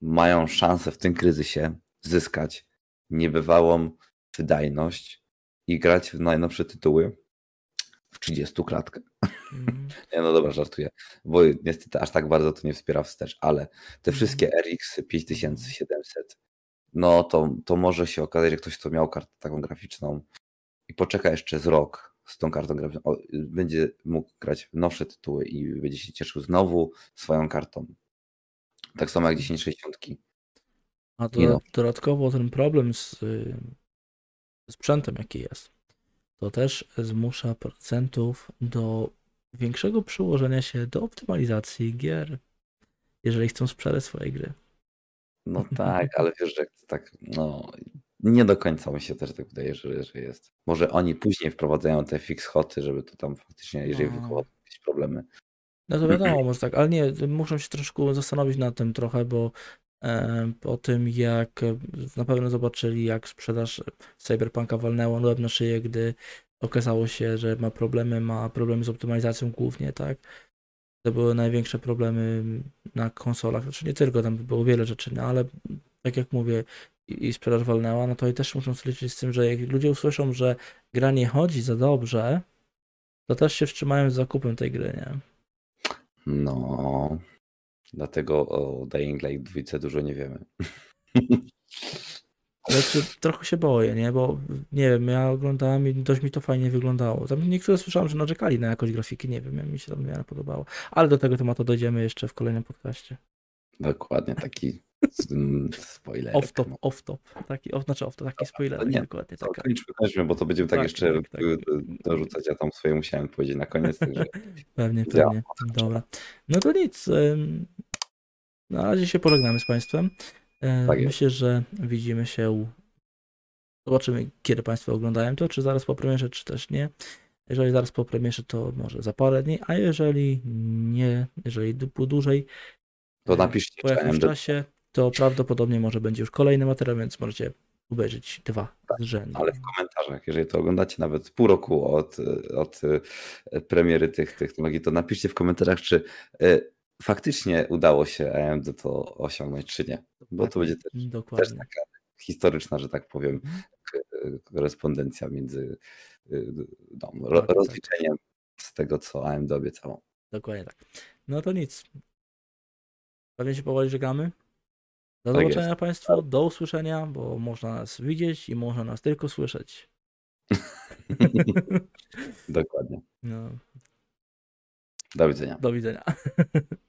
[SPEAKER 1] mają szansę w tym kryzysie zyskać niebywałą wydajność i grać w najnowsze tytuły w 30 klatkach.
[SPEAKER 2] Mm,
[SPEAKER 1] Nie, no dobra, żartuję, bo niestety aż tak bardzo to nie wspiera wstecz, ale te
[SPEAKER 2] Mhm.
[SPEAKER 1] wszystkie RX 5700, no to, to może się okazać, że ktoś, kto miał kartę taką graficzną i poczeka jeszcze z rok z tą kartą graficzną, będzie mógł grać w nowsze tytuły i będzie się cieszył znowu swoją kartą. Tak samo jak 1060.
[SPEAKER 2] A do,
[SPEAKER 1] no.
[SPEAKER 2] dodatkowo ten problem z y, sprzętem, jaki jest, to też zmusza producentów do większego przyłożenia się do optymalizacji gier, jeżeli chcą sprzedać swoje gry.
[SPEAKER 1] No tak, ale wiesz, że tak, no nie do końca mi się też tak wydaje, że, że jest. Może oni później wprowadzają te fix hoty, żeby to tam faktycznie, jeżeli
[SPEAKER 2] No.
[SPEAKER 1] wychodzą jakieś problemy.
[SPEAKER 2] No to wiadomo, może tak, ale nie, muszę się troszkę zastanowić nad tym trochę, bo e, po tym jak e, na pewno zobaczyli, jak sprzedaż Cyberpunka walnęła łeb na szyję, gdy okazało się, że ma problemy, ma problemy z optymalizacją głównie, tak? To były największe problemy na konsolach, znaczy nie tylko, tam było wiele rzeczy, no ale tak jak mówię, i, i sprzedaż walnęła, no to i też muszą sobie liczyć z tym, że jak ludzie usłyszą, że gra nie chodzi za dobrze, to też się wstrzymają z zakupem tej gry, nie?
[SPEAKER 1] No, dlatego o Dying Light 2 dużo nie wiemy.
[SPEAKER 2] Ale trochę się boję, nie? Bo nie wiem, ja oglądałem i dość mi to fajnie wyglądało. Tam niektóre słyszałem, że narzekali na jakość grafiki, nie wiem, mi się tam w miarę podobało. Ale do tego tematu dojdziemy jeszcze w kolejnym podcaście.
[SPEAKER 1] Dokładnie taki spoiler.
[SPEAKER 2] Off top, off top. Taki, off, znaczy off top, taki spoiler,
[SPEAKER 1] nie,
[SPEAKER 2] dokładnie. Taka.
[SPEAKER 1] kończmy, kończmy, bo to będziemy tak,
[SPEAKER 2] Tak,
[SPEAKER 1] jeszcze
[SPEAKER 2] tak, tak.
[SPEAKER 1] dorzucać. Ja tam swoje musiałem powiedzieć na koniec, także
[SPEAKER 2] Pewnie,
[SPEAKER 1] Ja-
[SPEAKER 2] pewnie. Dobra. No to nic. Na razie się pożegnamy z Państwem. E,
[SPEAKER 1] Tak.
[SPEAKER 2] Myślę, że widzimy się. Zobaczymy, kiedy Państwo oglądają to, czy zaraz po premierze, czy też nie. Jeżeli zaraz po premierze, to może za parę dni, a jeżeli nie, jeżeli dłużej,
[SPEAKER 1] to napiszcie,
[SPEAKER 2] po jakimś czasie, to prawdopodobnie może będzie już kolejny materiał, więc możecie obejrzeć dwa z rzędu.
[SPEAKER 1] Tak, Ale w komentarzach, jeżeli to oglądacie nawet pół roku od, od e, premiery tych tych technologii, to napiszcie w komentarzach, czy e, faktycznie udało się AMD to osiągnąć, czy nie. Bo to będzie też, też taka historyczna, że tak powiem,
[SPEAKER 2] Mhm.
[SPEAKER 1] korespondencja między e, no, ro,
[SPEAKER 2] Tak, tak.
[SPEAKER 1] rozliczeniem z tego, co AMD obiecało.
[SPEAKER 2] Dokładnie tak. No to nic. Pewnie się powoli żegnamy. Do
[SPEAKER 1] Tak
[SPEAKER 2] zobaczenia Państwu, do usłyszenia, bo można nas widzieć i można nas tylko słyszeć.
[SPEAKER 1] Dokładnie.
[SPEAKER 2] No,
[SPEAKER 1] Do widzenia.
[SPEAKER 2] do widzenia.